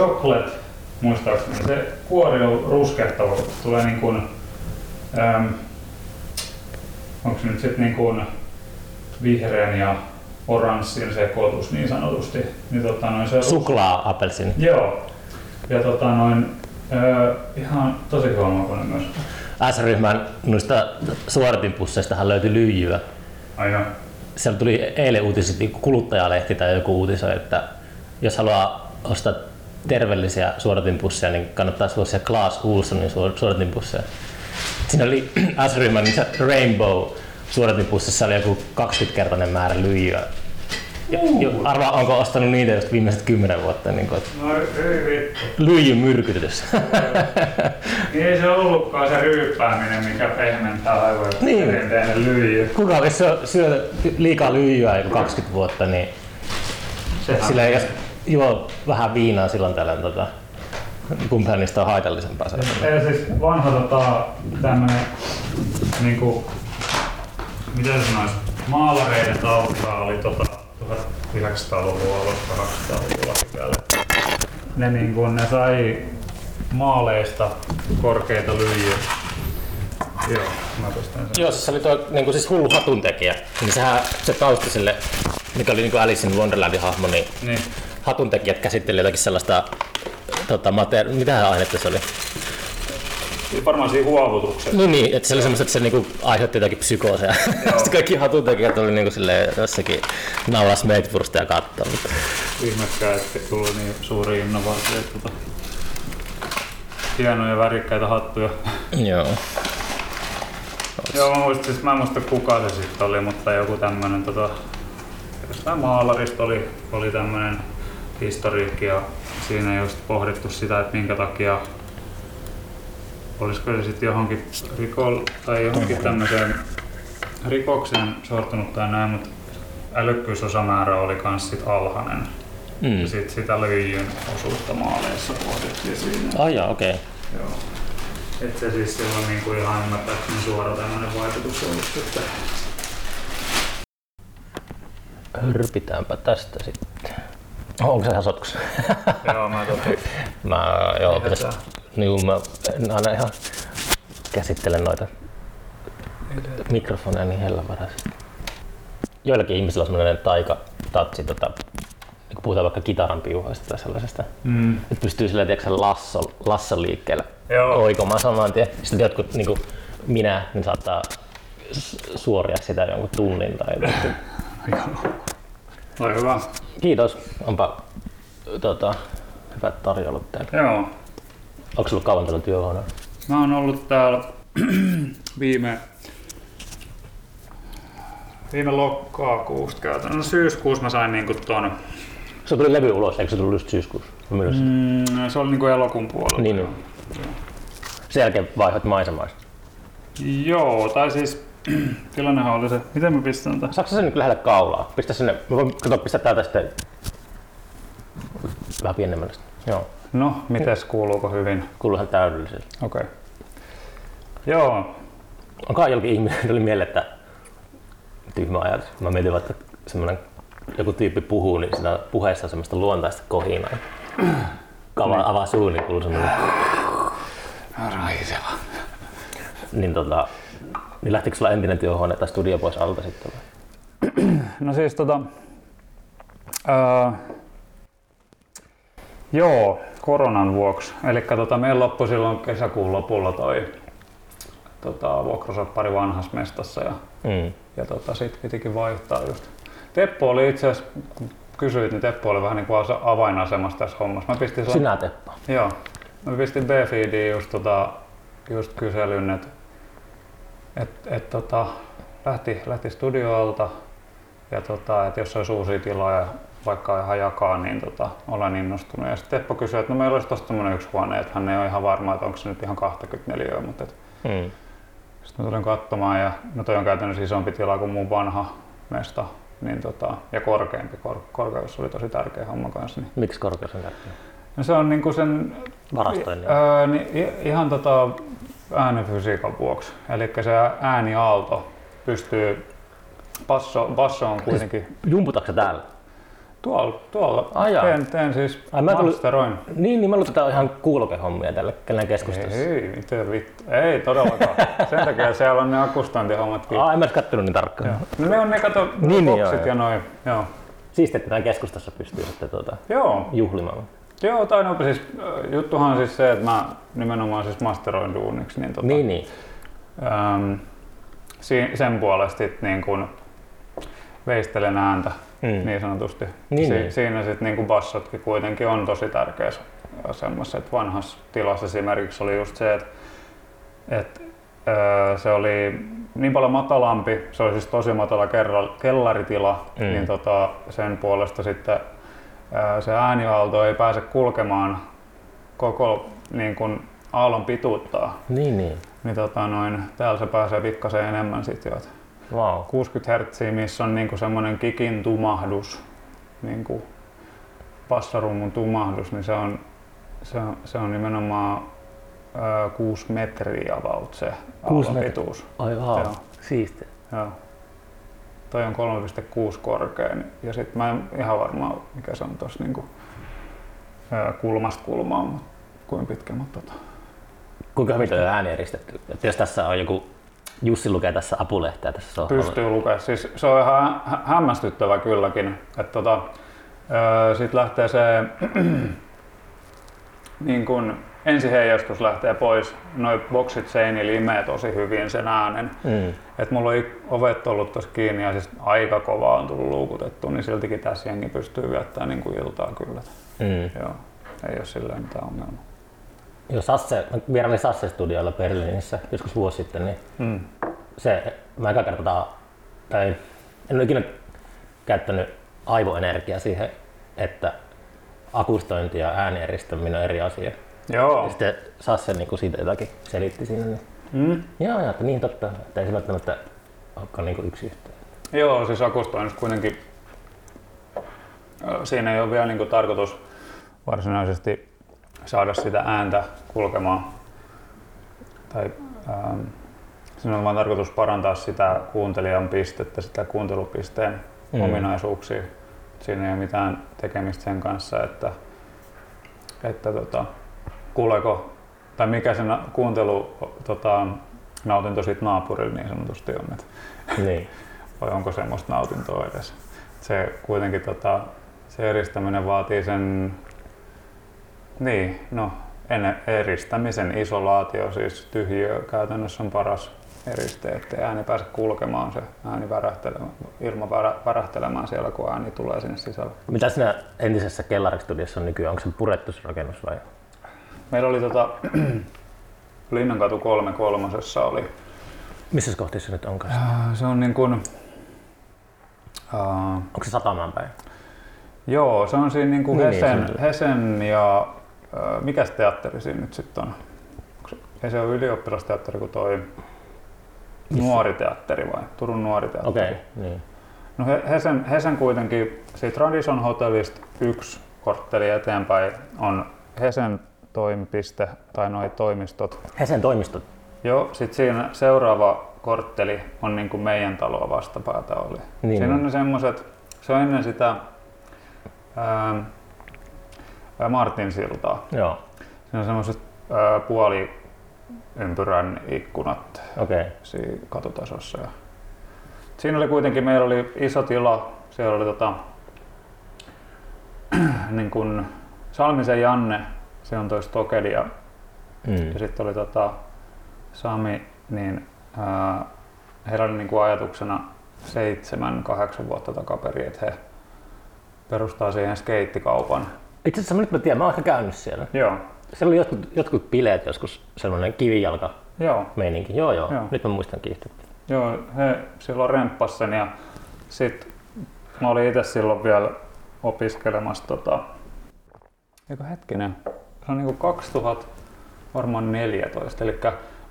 chocolate, muistaakseni. Se kuori on ruskehtava, tulee niin kuin, ähm, onko se nyt sitten niin kuin vihreän ja oranssin sekoitus niin sanotusti. Niin tota noin se Suklaa apelsin. Joo. Ja tota noin, öö, ihan tosi hyvä myös. S-ryhmän noista suoritinpusseistahan löytyi lyijyä. Ai joo. Siellä tuli eilen uutiset, niin kuluttajalehti tai joku uutisoi, että jos haluaa ostaa terveellisiä suodatinpusseja, niin kannattaa suosia Klaas Ulssonin suor- suodatinpusseja. Siinä oli S-ryhmän niin se Rainbow suodatinpussissa oli joku 20-kertainen määrä lyijyä. Ja, jo, arvaa, onko ostanut niitä just viimeiset 10 vuotta, niin kuin, No ei vittu. Niin ei se ollutkaan se ryyppääminen, mikä pehmentää aivoja. Niin. Lyijy. Kuka jos syö, syö liikaa lyijyä joku 20 vuotta, niin Sehän sillä jos juo vähän viinaa silloin tällöin, tota, kumpihan niistä on haitallisempaa. Se, Ja siis vanha tota, tämmönen niinku, miten se sanois, maalareiden taustaa oli tota 1900-luvun alusta 200-luvulla sikäli. Ne, niinku, ne sai maaleista korkeita lyijyjä. Joo, mä sen. Joo, siis se oli tuo niin kuin siis hullu hatuntekijä. Niin sehän, se tausta sille, mikä oli niin kuin Alice in Wonderlandin hahmo, niin Niin. Hatuntekijät käsitteli jotakin sellaista tota, materi- mitä ainetta se oli? Varmaan siinä huovutuksessa. No niin, että se oli semmoista, että se niinku aiheutti jotakin psykooseja. Sitten kaikki hatuntekijät oli niinku silleen jossakin naulas meitwursta ja kattoo. Mutta... Ihmekään, että tuli niin suuri innovaatio. Tota. Hienoja värikkäitä hattuja. Joo. Joo, mä, muistin, siis mä en muista kuka se sitten oli, mutta joku tämmönen tota, jostain maalarista oli, oli tämmönen historiikki ja siinä just pohdittu sitä, että minkä takia olisiko se sitten johonkin rikol, tai johonkin tämmöiseen rikokseen sortunut tai näin, mutta älykkyysosamäärä oli kans sit alhainen. Mm. Ja sit sitä lyijyn osuutta maaleissa pohdittiin siinä. Ai jaa, okei. Okay. Joo. Et se siis silloin niinku ihan ymmärtääkseni suora tämmönen vaikutus ollut sitten. Hyrpitäänpä tästä sitten. Oh, onko se ihan sotkus? Joo, mä tota, mä, joo, pitäis, niin, mä en aina ihan käsittelen noita mikrofoneja niin hellävaraisesti. Joillakin ihmisillä on sellainen taika tatsi, tota, niin kun puhutaan vaikka kitaran piuhoista tai sellaisesta, mm, että pystyy sillä tiedätkö, lasso, lasson liikkeellä Joo. oikomaan saman tien. Sitten jotkut, niin kuin minä, niin saattaa suoria sitä jonkun tunnin tai Oli hyvä. Kiitos, onpa tota, hyvät tarjoulut teille. Joo. Onko sulla kauan tällä työhuoneella? Mä oon ollut täällä viime viime lokakuusta käytännössä. No, syyskuussa mä sain niinku ton, Se tuli levy ulos, eikö se tullut just syyskuussa? Mm. mm, se oli niinku elokuun puolella. Niin, niin. Sen jälkeen vaihdoit maisemaista. Joo, tai siis tilannehan oli se, miten mä pistän tätä? Saatko sen nyt lähellä kaulaa? Pistä sinne, mä voin kato, pistää täältä sitten vähän pienemmälle. Joo, No, mites kuuluuko hyvin? kuuluu ihan täydellisesti. Okei. Okay. Joo, Onkohan jollakin ihmisellä tuli mieleen, että tyhmä ajatus. Mä mietin vaikka semmoinen joku tyyppi puhuu, niin siinä puheessa on semmoista luontaista kohinaa. Kava avaa suun, niin kuuluu semmoinen. raiseva. Niin, tota, niin lähtikö sulla entinen työhuone tai studio pois alta sitten? vai? No siis tota... Ää, joo, koronan vuoksi. Eli tota, meillä loppui silloin kesäkuun lopulla toi tota, vuokrasoppari vanhassa mestassa ja, Mm. ja tota, sit pitikin vaihtaa just. Teppo oli itse asiassa, kun kysyit, niin Teppo oli vähän niin kuin avainasemassa tässä hommassa. Mä pistin sillä- Sinä Teppo. Joo. Mä pistin B-feediin just, tota, just kyselyn, että et, et, tota, lähti, lähti studioalta ja tota, että jos olisi uusia tiloja vaikka ihan jakaa, niin tota, olen innostunut. Ja sitten Teppo kysyi, että no meillä olisi tämmöinen yksi huone, että hän ei ole ihan varma, että onko se nyt ihan 24, mutta et, Mm. sitten mä tulin katsomaan ja no toi on käytännössä isompi tila kuin mun vanha mesta. Niin tota, ja korkeampi, kor, korkeus oli tosi tärkeä homma kanssa. Niin. Miksi korkeus on tärkeä? No se on niinku sen Varastoinnin. Öö, niin ihan tota äänenfysiikan vuoksi. Eli se ääniaalto pystyy, basso, basso on kuitenkin, Jumputatko sä täällä? Tuolla, tuolla Ai jaa. teen, teen siis Ai, mä masteroin. Niin, niin mä luulen, että on ihan kuulokehommia tällä kellen keskustassa. Ei, mitä vittu. Ei todellakaan. Sen takia siellä on ne akustointihommatkin. Aa, en mä edes kattonut niin tarkkaan. Joo. No ne on ne kato Niin, niin, joo, ja noin. Joo. Siistiä, että keskustassa pystyy sitten tuota, Joo. juhlimaan. Joo, tai no, siis, äh, juttuhan on siis se, että mä nimenomaan siis masteroin duuniksi, niin, tota, Niin, niin. äm, si- sen puolesta niin kun veistelen ääntä Mm. niin sanotusti. Niin, si- niin. Siinä sitten niin bassotkin kuitenkin on tosi tärkeässä asemassa. Et vanhassa tilassa esimerkiksi oli just se, että et, öö, se oli niin paljon matalampi, se oli siis tosi matala kerra- kellaritila, Mm. niin tota, sen puolesta sitten se ääniaalto ei pääse kulkemaan koko niin kun aallon pituuttaa. Niin, niin. Niin tota, noin, täällä se pääsee pikkasen enemmän sitten jo. Wow. 60 Hz, missä on niinku semmoinen kikin tumahdus, niinku passarummun tumahdus, niin se on, se on, se on nimenomaan ö, 6 metriä about se aallon pituus. Ai wow. Siistiä. Joo. Toi on 3,6 korkea ja sitten mä en ihan varma mikä se on tossa niinku, kulmasta kulmaan, mut kuinka pitkä, mutta tota. Kuinka hyvin toi on ääni eristetty? Että jos tässä on joku, Jussi lukee tässä apulehteä tässä sohvalla. Pystyy lukemaan. Siis se on ihan hä- hämmästyttävä kylläkin. Että tota, öö, sit lähtee se niin kun ensiheijastus lähtee pois. Noi boksit seinillä imee tosi hyvin sen äänen. Mm. Et mulla on ovet ollut tossa kiinni ja siis aika kovaa on tullut luukutettu, niin siltikin tässä jengi pystyy viettämään niin kuin iltaa kyllä. Mm. Joo, ei ole silleen mitään ongelmaa. Joo, Sasse, mä vierailin Sasse-studiolla Berliinissä joskus vuosi sitten, niin Mm. se, mä eka kertaa, tai en ole ikinä käyttänyt aivoenergiaa siihen, että akustointi ja äänieristäminen on eri asia. Joo. Ja sitten Sasse niin siitä jotakin selitti siinä. Niin, Mm. joo, joo, että niin totta, että ei se välttämättä olekaan niin yksi yhteen. Joo, siis akustoinnissa kuitenkin siinä ei ole vielä niin tarkoitus varsinaisesti saada sitä ääntä kulkemaan. Tai, ähm, siinä on vain tarkoitus parantaa sitä kuuntelijan pistettä, sitä kuuntelupisteen mm. ominaisuuksia. Siinä ei ole mitään tekemistä sen kanssa, että, että tota, kuuleeko tai mikä se na- kuuntelu tota, nautinto siitä naapurilla niin sanotusti on. Että Niin. vai onko semmoista nautintoa edes. Se kuitenkin tota, se eristäminen vaatii sen, niin, no, en, eristämisen isolaatio, siis tyhjiö käytännössä on paras eriste, ettei ääni pääse kulkemaan, se ääni värähtelemään, ilma värä- värähtelemään siellä, kun ääni tulee sinne sisälle. Mitä siinä entisessä kellaristudiossa on nykyään? Onko se purettu se rakennus vai? Meillä oli tota, Linnankatu 3 kolmosessa oli, Missä kohteessa se nyt onkaan? Äh, se on niin kuin, uh, Onko se satamaan päin? Joo, se on siinä niinku Niin, niin, Hesen, suunnilleen. Hesen ja ö, mikäs teatteri siinä nyt sitten on? Onko se, ei se ole ylioppilasteatteri kuin toi Missä? nuori teatteri vai? Turun nuori teatteri. Okei, okay, niin. No He- Hesen, Hesen kuitenkin siitä Radisson hotellista yksi kortteli eteenpäin on Hesen toimipiste tai noi toimistot. Hesen toimistot. Joo, sitten siinä seuraava kortteli on niin kuin meidän taloa vastapäätä oli. Niin siinä on ne semmoset, se on ennen sitä ää, Martin siltaa. Joo, Siinä on semmoiset ää, puoliympyrän ikkunat okei. Okay. siinä katutasossa. Ja siinä oli kuitenkin, meillä oli iso tila, siellä oli tota, niin kuin Salmisen Janne, se on toi Stokedi ja Mm. ja sitten oli tota, Sami, niin ää, heillä oli niinku ajatuksena seitsemän, kahdeksan vuotta takaperin, että he perustaa siihen skeittikaupan. Itse asiassa nyt mä tiedän, mä oon ehkä käynyt siellä. Joo, Siellä oli jotkut, jotkut bileet joskus, sellainen kivijalka joo, meininki. Joo, joo, Joo. nyt mä muistan kiihtyä. joo, he silloin remppas sen ja sitten mä olin itse silloin vielä opiskelemassa tota, eikö hetkinen, se on niinku 2000, varmaan 14, eli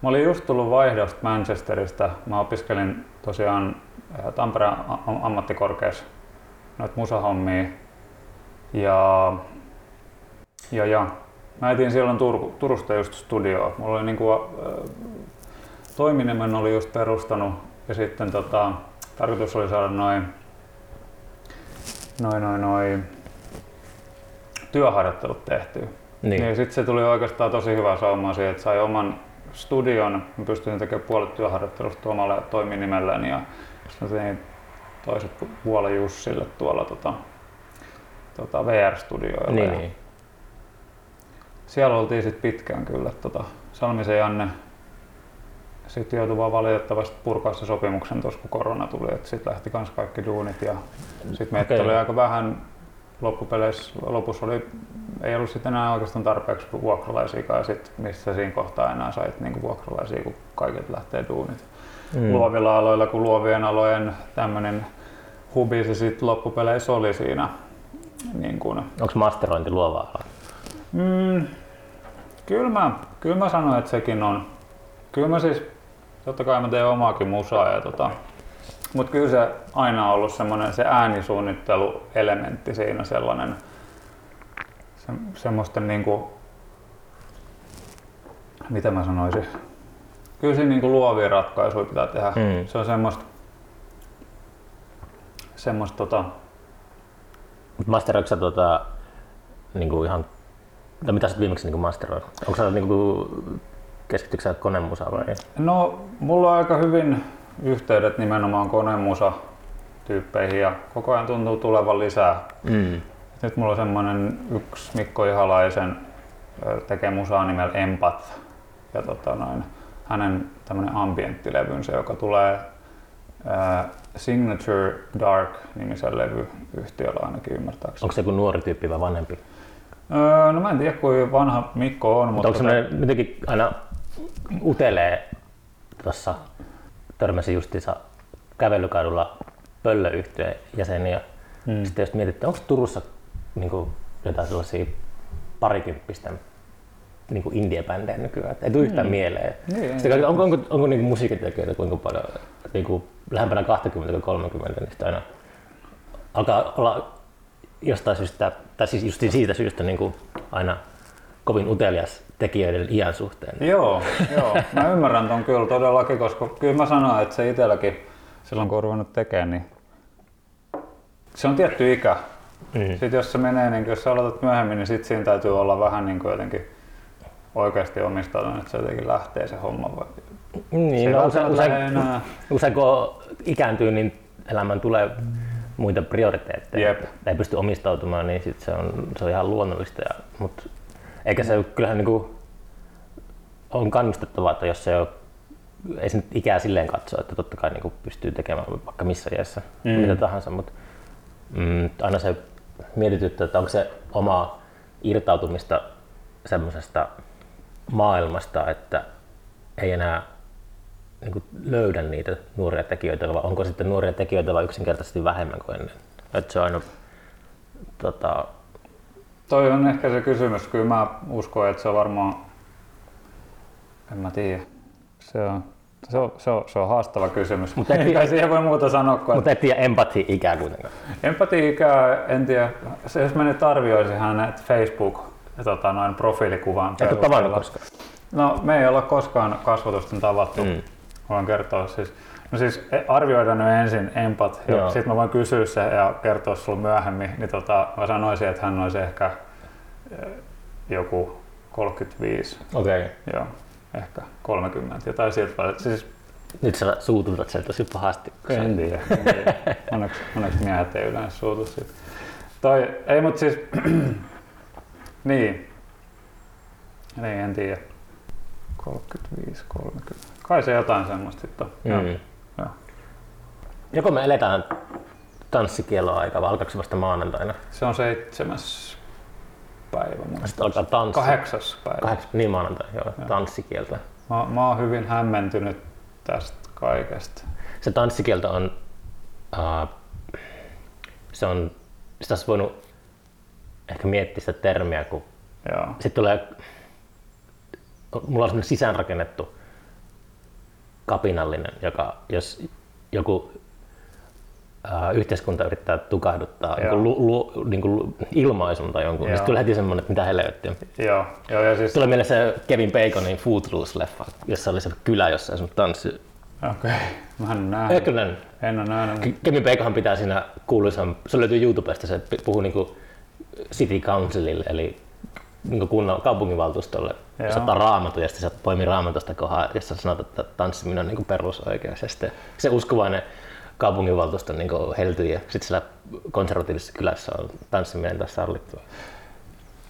mä olin just tullut vaihdosta Manchesterista, mä opiskelin tosiaan Tampereen ammattikorkeassa noita musahommia. Ja, ja, ja. Mä etin silloin Turku, Turusta just studioa. Mulla oli niinku, äh, toiminimen oli just perustanut. Ja sitten tota, tarkoitus oli saada noin noin noin noin työharjoittelut tehtyä. Niin. Niin sitten se tuli oikeastaan tosi hyvä sauma siihen, että sai oman studion, mä pystyin tekemään puolet työharjoittelusta omalla toiminimelläni ja sitten tein toiset pu- puolen Jussille tuolla tota, tota VR-studioilla. Niin, niin. Siellä oltiin sitten pitkään kyllä. Tota, Salmisen Janne sitten joutui vaan valitettavasti purkaa se sopimuksen tuossa kun korona tuli, että sitten lähti kans kaikki duunit ja sitten meitä Okei. oli aika vähän loppupeleissä, lopussa oli, ei ollut sitten enää oikeastaan tarpeeksi vuokralaisiakaan, sit, missä siinä kohtaa enää sait niinku vuokralaisia, kun kaikilta lähtee duunit. Mm. Luovilla aloilla, kun luovien alojen tämmöinen hubi se sitten loppupeleissä oli siinä. Niin kun, Onko masterointi luovaa alaa? Mm, kyllä, mä, kyllä mä sanoin, että sekin on. Kyllä mä siis, totta kai mä teen omaakin musaa, ja tota, mutta kyllä se aina on ollut semmoinen se äänisuunnitteluelementti siinä sellainen, se, semmoisten niinku, mitä mä sanoisin, kyllä siinä niinku luovia ratkaisuja pitää tehdä. Mm. Se on semmoista, semmoista tota, sä tota, niinku ihan, no mitä sä viimeksi niinku masteroit? Onko sä niinku, keskittyykö sä konemusaan vai? No, mulla on aika hyvin yhteydet nimenomaan konemusa tyyppeihin ja koko ajan tuntuu tulevan lisää. Mm. Nyt mulla on semmonen yksi Mikko Ihalaisen tekee musaa nimellä Empath ja tota noin, hänen tämmönen ambienttilevynsä, joka tulee ää, Signature Dark nimisen levyyhtiöllä ainakin ymmärtääkseni. Onko se joku nuori tyyppi vai vanhempi? Öö, no mä en tiedä kuinka vanha Mikko on, Mutta mutta onko semmoinen jotenkin aina utelee tuossa törmäsin justiinsa kävelykadulla pöllöyhtyeen jäseniä. Mm. Sitten jos mietitte, onko Turussa niin kuin, jotain sellaisia parikymppisten niin kuin indie-bändejä nykyään, että ei tule yhtään Mm. mieleen. Niin, Sitten katsotaan, onko, onko, onko niin musiikintekijöitä kuinka paljon, niin kuin, lähempänä 20 kuin 30, niin sitten aina alkaa olla jostain syystä, tai siis just siitä syystä niin kuin aina kovin utelias tekijöiden iän suhteen. Joo, joo. Mä ymmärrän ton kyllä todellakin, koska kyllä mä sanoin, että se itselläkin silloin kun on ruvennut tekemään, niin se on tietty ikä. Mm. Sitten jos se menee, niin jos sä aloitat myöhemmin, niin sit siinä täytyy olla vähän niin kuin jotenkin oikeasti omistautunut, että se jotenkin lähtee se homma. vai- Niin, no, usein, usein, enää. usein kun ikääntyy, niin elämään tulee muita prioriteetteja. Jep. Ei pysty omistautumaan, niin sit se, on, se on ihan luonnollista. Ja, mutta eikä se kyllähän niin kuin, on kannustettavaa, että jos se on, ei se nyt ikää silleen katso, että totta kai niin kuin pystyy tekemään vaikka missä iässä Mm. mm. mitä tahansa, mutta mm, aina se mietityttää, että onko se omaa irtautumista semmoisesta maailmasta, että ei enää niin kuin löydä niitä nuoria tekijöitä, vai onko sitten nuoria tekijöitä vai yksinkertaisesti vähemmän kuin ennen? Että se on aina, tota, Toi on ehkä se kysymys. Kyllä mä uskon, että se on varmaan, en mä tiedä. Se on, se on, se on, se on haastava kysymys. Mutta et- Eikä siihen voi muuta sanoa kuin, mutta et tiedä empatia-ikää kuitenkaan. Empatia-ikää, en tiedä, se, jos mä nyt arvioisin hänet Facebook tota, noin profiilikuvan Eikö tavannut koskaan? No me ei olla koskaan kasvatusten tavattu. Mm. Voin kertoa siis. No siis e- arvioidaan nyt ensin empat, ja sitten mä voin kysyä se ja kertoa sulle myöhemmin. Niin tota, mä sanoisin, että hän olisi ehkä eh, joku 35, Okei. Okay. joo, ehkä 30, jotain siltä väliltä. Siis Nyt sä suututat sen tosi pahasti. en tiedä. Onneksi, onneksi miehet ei yleensä suutu siitä. Toi, ei mut siis, niin. Niin, en tiedä. 35, 30. Kai se jotain semmoista sitten on. Mm. Joko me eletään tanssikielon aika vai alkaako se vasta maanantaina? Se on seitsemäs päivä. Sitten alkaa tanssi. Kahdeksas päivä. Kahdeksan, niin maanantai, joo, Joo. tanssikieltä. Mä, mä oon hyvin hämmentynyt tästä kaikesta. Se tanssikielto on, uh, se on, sitä olisi voinut ehkä miettiä sitä termiä, kun Joo. sitten tulee, mulla on sisäänrakennettu kapinallinen, joka jos joku yhteiskunta yrittää tukahduttaa Joo. niin lu, lu, niin kuin ilmaisun tai jonkun, Joo. niin sitten tulee heti semmoinen, että mitä helvettiä. Joo, joo ja siis Tulee mieleen se Kevin Baconin Footloose-leffa, jossa oli se kylä, jossa on tanssi, Okei, mä en. Eikö näin? En ole nähnyt. Ke- Kevin Baconhan pitää siinä kuuluisan, se löytyy YouTubesta, se puhuu niinku City Councilille, eli niinku kunnan, kaupunginvaltuustolle. Joo. Se ottaa raamatun ja sitten se poimii raamatusta kohaa, jossa sanotaan, että tanssiminen on niinku perusoikeus. Ja sitten se uskovainen kaupunginvaltuuston niinku heltyy ja sitten siellä konservatiivisessa kylässä on tanssiminen tässä sallittua.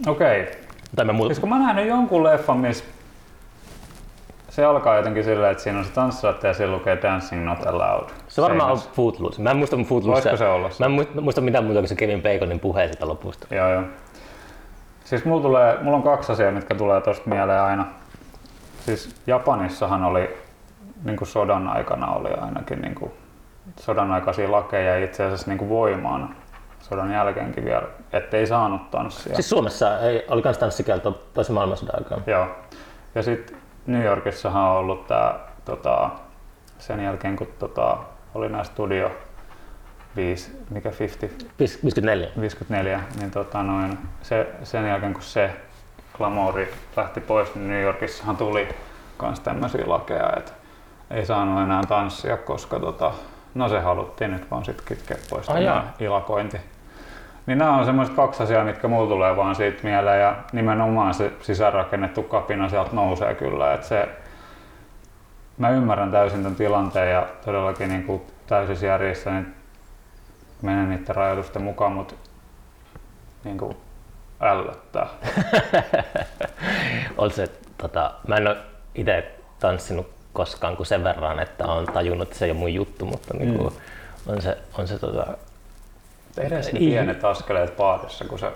Okei. Tai mä muuta, Siis kun mä nähnyt jonkun leffan, missä se alkaa jotenkin silleen, että siinä on se tanssilatte ja siellä lukee Dancing Not Allowed. se varmaan on. Footloose. Mä en muista Footloose. Voisiko se olla se? Mä en muista mitään muuta kuin se Kevin Baconin puhe sitä lopusta. Joo, joo. Siis mulla, tulee, mulla on kaksi asiaa, mitkä tulee tosta mieleen aina. Siis Japanissahan oli niin kuin sodan aikana oli ainakin niin kuin sodan aikaisia lakeja ja itse asiassa niin kuin voimaan sodan jälkeenkin vielä, ettei saanut tanssia. Siis Suomessa ei, oli kans tanssikielto toisen maailmansodan aikaan. Joo. Ja sitten New Yorkissahan on ollut tää, tota, sen jälkeen kun tota, oli nämä Studio 5, mikä 50, 54. 54, niin tota noin, se, sen jälkeen kun se glamouri lähti pois, niin New Yorkissahan tuli kans tämmöisiä lakeja, että ei saanut enää tanssia, koska tota, no se haluttiin nyt vaan sit kitkeä pois Ai tämä ilakointi. Niin nämä on semmoiset kaksi asiaa, mitkä mulla tulee vaan siitä mieleen ja nimenomaan se sisäänrakennettu kapina sieltä nousee kyllä, että se mä ymmärrän täysin tämän tilanteen ja todellakin niin kuin täysissä järjissä niin menen niiden rajoitusten mukaan, mutta niin kuin ällöttää. On se, tota, mä en ole itse tanssinut koskaan kuin sen verran, että olen tajunnut, että se ei ole mun juttu, mutta niin kuin, on se, on se tota, Edes ne pienet askeleet paadissa, kun sä...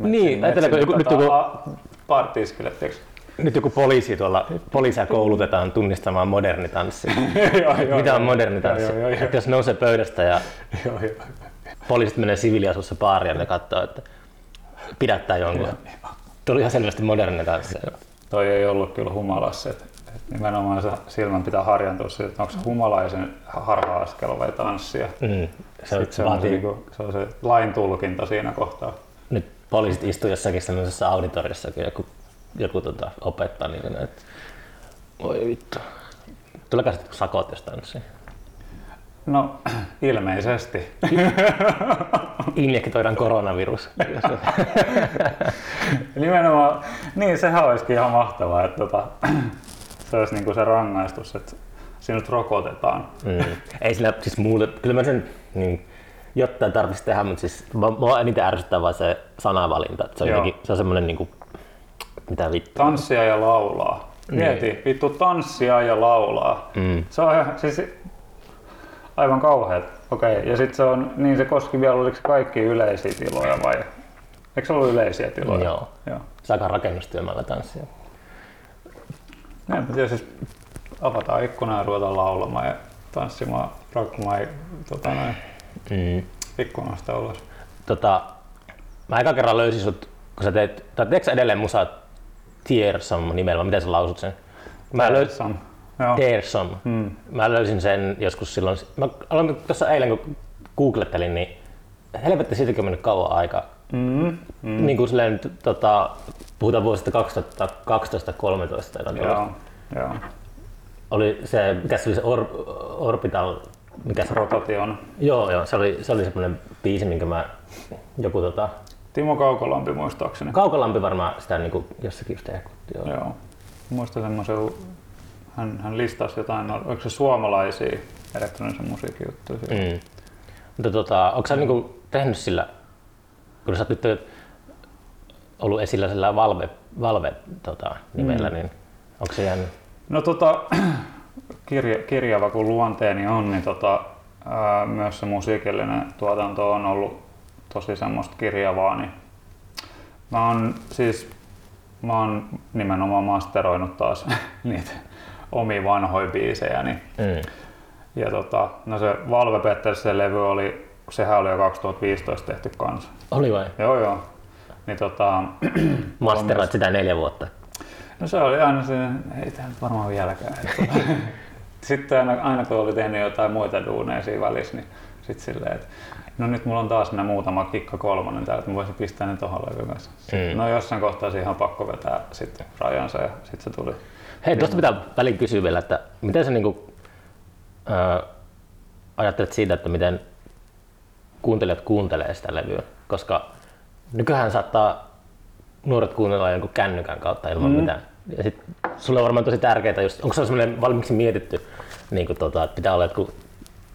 Niin, ajattelenko joku- nyt joku- Paartiskele, tiiäks? nyt joku poliisi tuolla, poliisia koulutetaan tunnistamaan moderni tanssi. Mitä on moderni tanssi? Että jos nousee pöydästä ja poliisit menee siviiliasussa baariin ja ne katsoo, että pidättää jonkun. Tuli ihan selvästi moderni tanssi. Toi ei ollut kyllä humalassa. Et, et nimenomaan se silmän pitää harjantua siitä, että onko se humalaisen harha-askel vai tanssia. Mm. Se, on, Sitten se, on se, vaatii, niinku, se on se lain tulkinta siinä kohtaa. nyt poliisit istuu jossakin sellaisessa auditoriossa, kun joku, joku tota, opettaa niin että voi vittu. Tuleeko sitten sakot jos tanssii? No, ilmeisesti. Injektoidaan koronavirus. Nimenomaan, niin sehän olisikin ihan mahtavaa, että tota, se olisi niinku se rangaistus, että sinut rokotetaan. mm. Ei sillä siis mulle, kyllä mä sen niin, jotain tarvitsisi tehdä, mutta siis mä eniten ärsyttää vaan se sanavalinta. Se on, Joo. jotenkin, se on semmoinen niinku, mitä vittu. Tanssia ja laulaa. Mieti, vittu tanssia ja laulaa. Mm. Se on ihan, siis aivan kauheat. Okei, ja sitten se on, niin se koski vielä, oliko kaikki yleisiä tiloja vai? Eikö se ollut yleisiä tiloja? Joo. Joo. Saakaa rakennustyömaalla tanssia. No, en mä tiedä, siis avataan ikkuna ja ruvetaan laulamaan ja tanssimaan Rockmai tota noin, Mm. ikkunasta ulos. Tota, mä eka kerran löysin sut, kun sä teet, tai teetkö sä edelleen musa Tiersom nimellä, miten sä lausut sen? Mä löysin. Tiersom. Mm. Mä löysin sen joskus silloin, mä aloin tuossa eilen kun googlettelin, niin helvetti siitäkin on mennyt kauan aikaa. Mm. Mm. Niin kuin silleen, tota, puhutaan vuosista 2012-2013 tai jotain Joo. Joo. Oli se, mikä se oli se or, Orbital, mikä se Rotation. Joo, joo, se oli, se oli semmoinen biisi, minkä mä joku tota, Timo Kaukolampi muistaakseni. Kaukolampi varmaan sitä niin kuin jossakin just ehkutti. Joo. Joo. Muistan semmoisen, hän, hän listasi jotain, oliko se suomalaisia elektronisen musiikin juttuja. Mm. Mutta tota, onko sä niinku tehnyt sillä, kun sä oot nyt ollut esillä sillä Valve, Valve tota, nimellä, mm. niin onko se jäänyt? No tota, kirja, kirjava kuin luonteeni on, niin tota, ää, myös se musiikillinen tuotanto on ollut tosi semmoista kirjavaa. Niin mä oon siis mä oon nimenomaan masteroinut taas niitä omia vanhoja biisejä. Niin, Mm. ja tota, no se Valve Pettersen levy oli, sehän oli jo 2015 tehty kanssa. Oli vai? Joo joo. Niin tota, Masteroit sitä neljä vuotta. No se oli aina se, ei tämä nyt varmaan vieläkään. sitten aina, aina kun oli tehnyt jotain muita duuneja siinä välissä, niin sitten silleen, että no nyt mulla on taas nämä muutama kikka kolmonen täällä, että mä voisin pistää ne tohon levyn kanssa. Mm. No jossain kohtaa siihen on pakko vetää sitten rajansa ja sitten se tuli. Hei, tuosta pitää väliin kysyä vielä, että miten sä niinku, öö, ajattelet siitä, että miten kuuntelijat kuuntelee sitä levyä? Koska nykyään saattaa nuoret kuunnella jonkun kännykän kautta ilman mm. mitään. Ja sit sulle on varmaan tosi tärkeää, just, onko se semmoinen valmiiksi mietitty, niin kuin tota, että pitää olla jotkut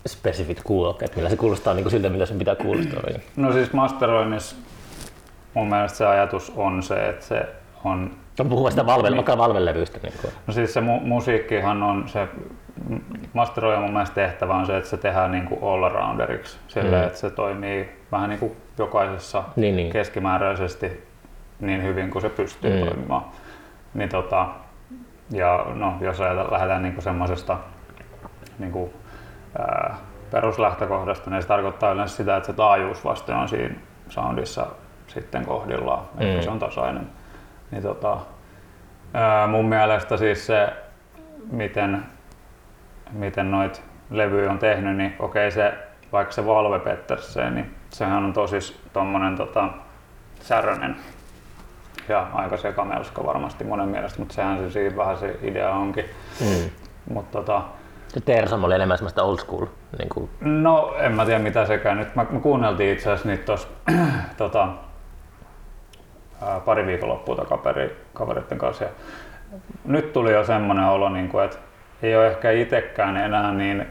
spesifit kuulokkeet, millä se kuulostaa niin kuin siltä, mitä sen pitää kuulostaa. No siis masteroinnissa mun mielestä se ajatus on se, että se on... On puhua sitä valve, niin. valvelevyistä. Niin kuin. No siis se mu- musiikkihan on se, masteroijan mun mielestä tehtävä on se, että se tehdään niin kuin all-arounderiksi, sillä mm. että se toimii vähän niin kuin jokaisessa niin, niin. keskimääräisesti niin hyvin kuin se pystyy mm. toimimaan. Niin tota, ja no, jos lähdetään niin semmoisesta niin peruslähtökohdasta, niin se tarkoittaa yleensä sitä, että se taajuusvaste on siinä soundissa sitten kohdillaan, mm. että se on tasainen. Niin tota, ää, mun mielestä siis se, miten, miten noit levyjä on tehnyt, niin okei se, vaikka se Valve Pettersen, niin sehän on tosi tommonen tota, särönen ja aika sekamelska varmasti monen mielestä, mutta sehän se siinä vähän se idea onkin. Mm. Mut tota, se Tersom oli enemmän semmoista old school. Niin kuin... No en mä tiedä mitä sekään. Nyt mä, mä kuunneltiin itse asiassa niitä tos, tota, ää, pari viikonloppua takaperi kavereiden kanssa. Ja nyt tuli jo semmoinen olo, niin kuin, että ei ole ehkä itsekään enää niin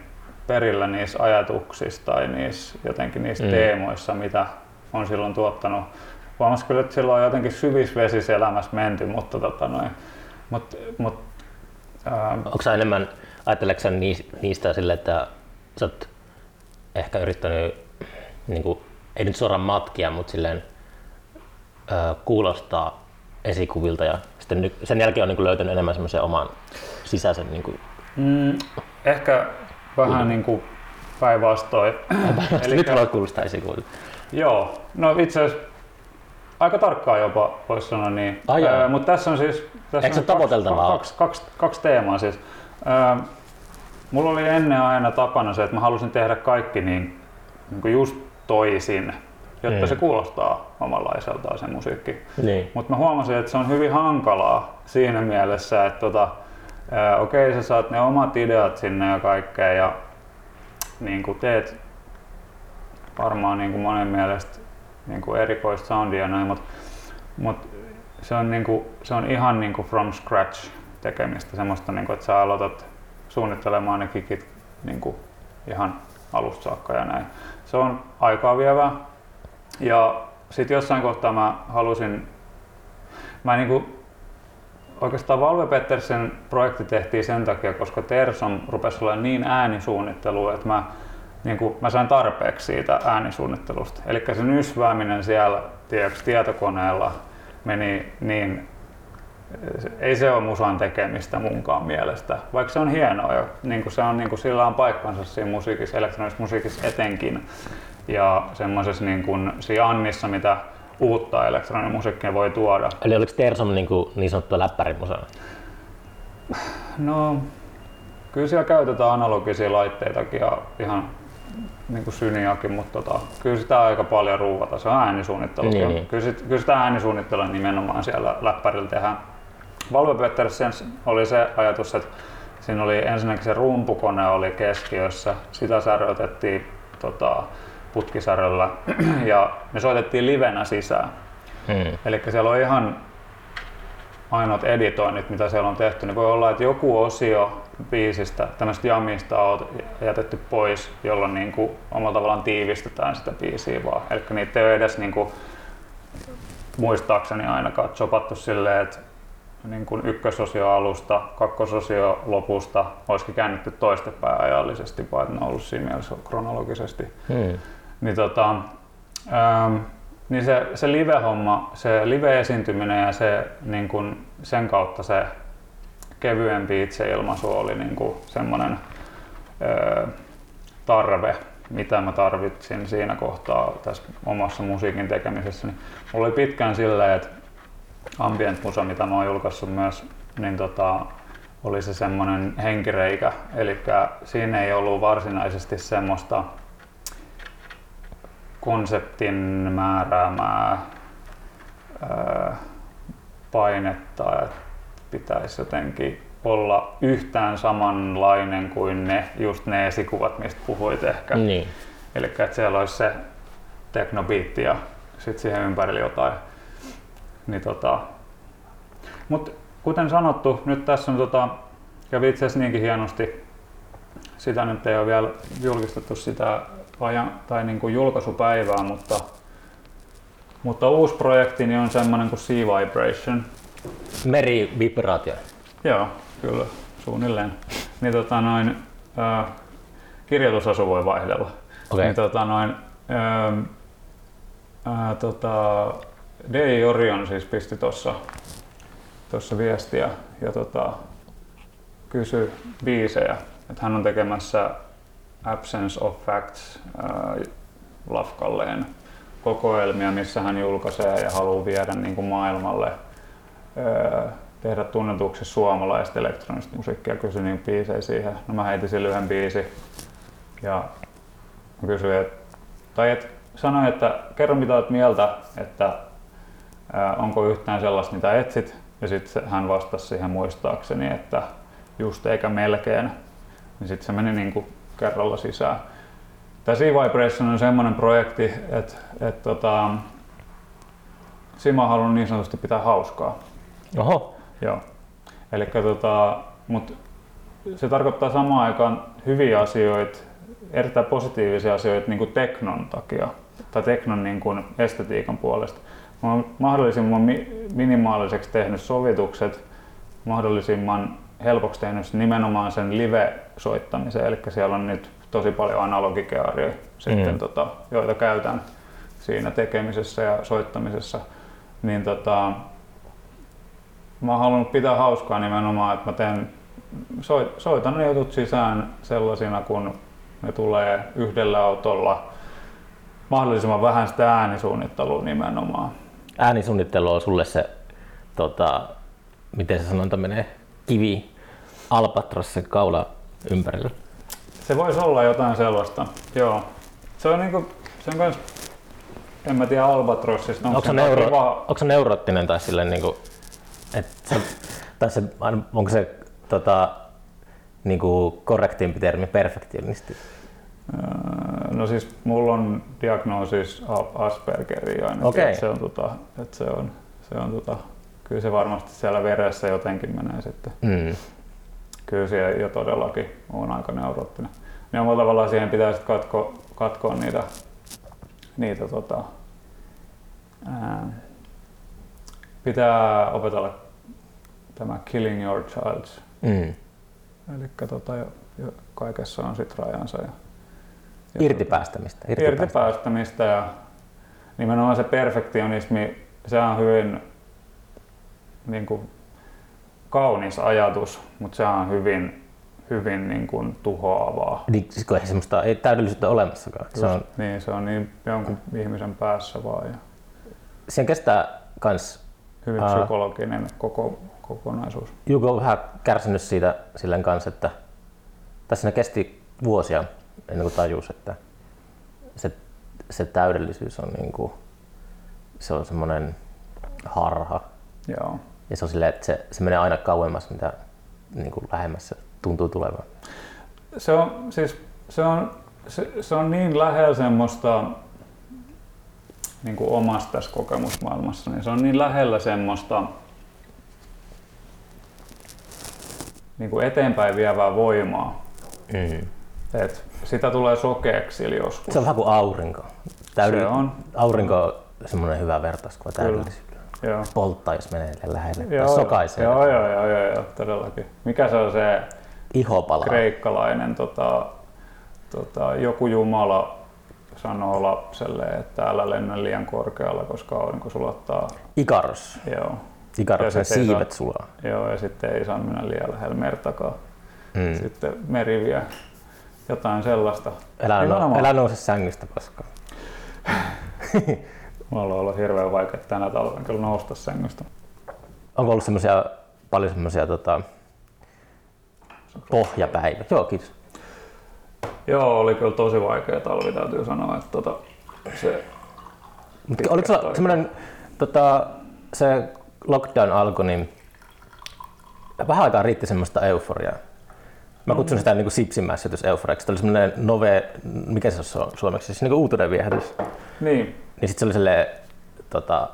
perillä niissä ajatuksissa tai niissä, jotenkin niissä mm. teemoissa, mitä on silloin tuottanut. Huomasi kyllä, että silloin on jotenkin syvissä vesissä elämässä menty, mutta tota noin, mut, mut, ää... Onko enemmän ajatteleeko niistä silleen, että sä oot ehkä yrittänyt, niin kuin, ei nyt suoraan matkia, mutta silleen ö, kuulostaa esikuvilta ja sitten sen jälkeen on niin kuin, löytänyt enemmän semmoisen oman sisäisen niin kuin... mm, ehkä vähän niin kuin päinvastoin. Eli nyt voi kuulostaa esikuvilta. Joo, no itse asiassa aika tarkkaan jopa voisi sanoa niin. Ah, mutta tässä on siis tässä Eikö on kaksi, kaksi, kaksi, kaksi teemaa siis. Öö, mulla oli ennen aina tapana se, että mä halusin tehdä kaikki niin, niin kuin just toisin, jotta mm. se kuulostaa omanlaiseltaan se musiikki. Niin. Mutta mä huomasin, että se on hyvin hankalaa siinä mielessä, että tota, okei okay, sä saat ne omat ideat sinne ja kaikkea ja niin kuin teet varmaan niin kuin monen mielestä niin kuin erikoista soundia näin, mutta mut se, on niin kuin, se on ihan niin kuin from scratch tekemistä, semmoista, niin kuin, että sä aloitat suunnittelemaan ne kikit niin kuin ihan alusta saakka ja näin. Se on aikaa vievää. Ja sitten jossain kohtaa mä halusin, mä niin kuin, oikeastaan Valve Pettersen projekti tehtiin sen takia, koska Tersom rupesi olla niin äänisuunnittelu, että mä, niin kuin, mä sain tarpeeksi siitä äänisuunnittelusta. Eli se nysvääminen siellä tiedätkö, tietokoneella meni niin ei se ole musan tekemistä munkaan mielestä, vaikka se on hienoa ja niin kuin se on, niin kuin sillä on paikkansa siinä musiikissa, elektronisessa musiikissa etenkin ja semmoisessa niin kuin siinä Annissa, mitä uutta elektroninen musiikkia voi tuoda. Eli oliko Tersom niin, kuin, niin sanottua läppärimusaa? No, kyllä siellä käytetään analogisia laitteitakin ja ihan niin kuin syniakin, mutta tota, kyllä sitä aika paljon ruuvata. Se on äänisuunnittelu. Niin, niin. Kyllä, sit, kyllä sitä äänisuunnittelua nimenomaan siellä läppärillä tehdään. Valve Pettersen oli se ajatus, että siinä oli ensinnäkin se rumpukone oli keskiössä, sitä säröitettiin tota, putkisarjalla ja me soitettiin livenä sisään. Hmm. Eli siellä on ihan ainoat editoinnit, mitä siellä on tehty, niin voi olla, että joku osio biisistä, tämmöistä jamista on jätetty pois, jolloin niin kuin omalla tavallaan tiivistetään sitä biisiä vaan. Eli niitä ei ole edes niin kuin, muistaakseni ainakaan chopattu silleen, että niin kuin ykkösosio alusta, kakkososio lopusta olisikin käännetty toistepäin ajallisesti, vaan ne on ollut siinä mielessä kronologisesti. Hmm. Niin, tota, ähm, niin se, se live-homma, se live-esiintyminen ja se, niin kuin sen kautta se kevyempi itseilmaisu oli niin kuin semmoinen äh, tarve, mitä mä tarvitsin siinä kohtaa tässä omassa musiikin tekemisessä. Niin mulla oli pitkään silleen, että ambient musa, mitä mä oon julkaissut myös, niin tota, oli se semmoinen henkireikä. Eli siinä ei ollut varsinaisesti semmoista konseptin määräämää ää, painetta, että pitäisi jotenkin olla yhtään samanlainen kuin ne, just ne esikuvat, mistä puhuit ehkä. Niin. Eli että siellä olisi se teknobiitti ja sitten siihen ympärille jotain. Niin tota. Mutta kuten sanottu, nyt tässä on tota, kävi itse asiassa niinkin hienosti, sitä nyt ei ole vielä julkistettu sitä ajan, tai niin kuin julkaisupäivää, mutta, mutta uusi projekti niin on semmoinen kuin Sea Vibration. Merivibraatio. Joo, kyllä, suunnilleen. Niin tota noin, äh, kirjoitusasu voi vaihdella. Okei. Niin tota noin, ähm, äh, tota, DJ Orion siis pisti tuossa tossa viestiä ja tota, kysyi biisejä. Että hän on tekemässä Absence of Facts äh, Lafkalleen kokoelmia, missä hän julkaisee ja haluaa viedä niin kuin maailmalle äh, tehdä tunnetuksi suomalaista elektronista musiikkia. Kysyin niin biisejä siihen. No mä heitin sille yhden biisi ja kysyin, että, tai et, sanoin, että kerro mitä olet mieltä, että ää, onko yhtään sellaista mitä etsit. Ja sitten hän vastasi siihen muistaakseni, että just eikä melkein. Niin sitten se meni niin kuin kerralla sisään. Tämä Sea Vibration on semmoinen projekti, että, että tota, Sima haluaa niin sanotusti pitää hauskaa. Oho. Joo. Eli tota, mut se tarkoittaa samaan aikaan hyviä asioita, erittäin positiivisia asioita niin kuin teknon takia tai teknon niin kuin estetiikan puolesta. Mä oon mahdollisimman mi- minimaaliseksi tehnyt sovitukset, mahdollisimman helpoksi tehnyt nimenomaan sen live-soittamisen, eli siellä on nyt tosi paljon analogikearia sitten, Mm. tota, joita käytän siinä tekemisessä ja soittamisessa. Niin tota, mä oon halunnut pitää hauskaa nimenomaan, että mä teen, soit, soitan ne jutut sisään sellaisina, kun ne tulee yhdellä autolla. Mahdollisimman vähän sitä äänisuunnittelua nimenomaan. Äänisuunnittelu on sulle se, tota, miten se sanonta menee, kivi albatrossin kaula ympärillä. Se voisi olla jotain sellaista, joo. Se on niinku, se on kans, en mä tiedä Albatrossista, onko Onko se, neuro, kiva, onko se neuroottinen tai silleen niinku, et se, tai se, onko se tota, niinku korrektiimpi termi perfektionisti? Öö, No siis mulla on diagnoosis Aspergeri ainakin, Okei. että se on, tota, että se on, se on tota, kyllä se varmasti siellä veressä jotenkin menee sitten. Mm. Kyllä siellä jo todellakin on aika neuroottinen. Niin omalla tavallaan siihen pitää sitten katko, katkoa niitä, niitä tota, ää, pitää opetella tämä Killing Your Childs. Mm. Eli tota, jo, jo, kaikessa on sit rajansa. Ja, ja Irti päästämistä. Irti, irti päästä. päästämistä ja nimenomaan se perfektionismi, se on hyvin niin kuin, kaunis ajatus, mutta se on hyvin, hyvin niin kuin, tuhoavaa. Niin, siis kun ei semmoista ei täydellisyyttä olemassakaan. Se on, Niin, se on niin jonkun ihmisen päässä vaan ja siihen kestää kans, hyvin Aa. psykologinen koko, kokonaisuus. Juko on vähän kärsinyt siitä silleen kanssa, että tässä ne kesti vuosia ennen kuin tajus, että se, se täydellisyys on niinku, se on semmoinen harha. Joo. Ja se on silleen, että se, se menee aina kauemmas, mitä niin kuin lähemmäs se tuntuu tulevan. Se on, siis, se on, se, se on niin lähellä semmoista niin kuin omassa tässä kokemusmaailmassa, niin se on niin lähellä semmoista niin kuin eteenpäin vievää voimaa, Mm. että sitä tulee sokeaksi joskus. Se on vähän kuin aurinko. Täydell- Se on. Aurinko on semmoinen hyvä vertauskuva Kyllä. Joo. Polttaa, jos menee lähelle. Joo, sokaisee. joo, joo, joo, joo, joo, todellakin. Mikä se on se Iho palaa. kreikkalainen tota, tota, joku jumala sanoo lapselle, että älä lennä liian korkealla, koska aurinko sulattaa. Ikaros. Joo, Ikaroksen siivet saa- sulaa. joo, ja sitten ei saa mennä liian lähellä mertakaan. Mm. Sitten meri vie jotain sellaista. Älä, no, älä nouse sängystä koskaan. Mulla on ollut hirveän vaikea tänä talvena kyllä nousta sängystä. Onko ollut semmosia, paljon semmoisia tota, pohjapäivä? Joo, kiitos. Joo, oli kyllä tosi vaikea talvi, täytyy sanoa, että tota, se, Mutta oliko toi. semmoinen, tota, se lockdown alkoi, niin vähän aikaa riitti semmoista euforiaa. Mä kutsun sitä niin sipsimässytys euforiaksi. Se oli semmoinen nove, mikä se on suomeksi, siis niin kuin uutuuden viehätys. Niin. Niin sitten se oli silleen, tota,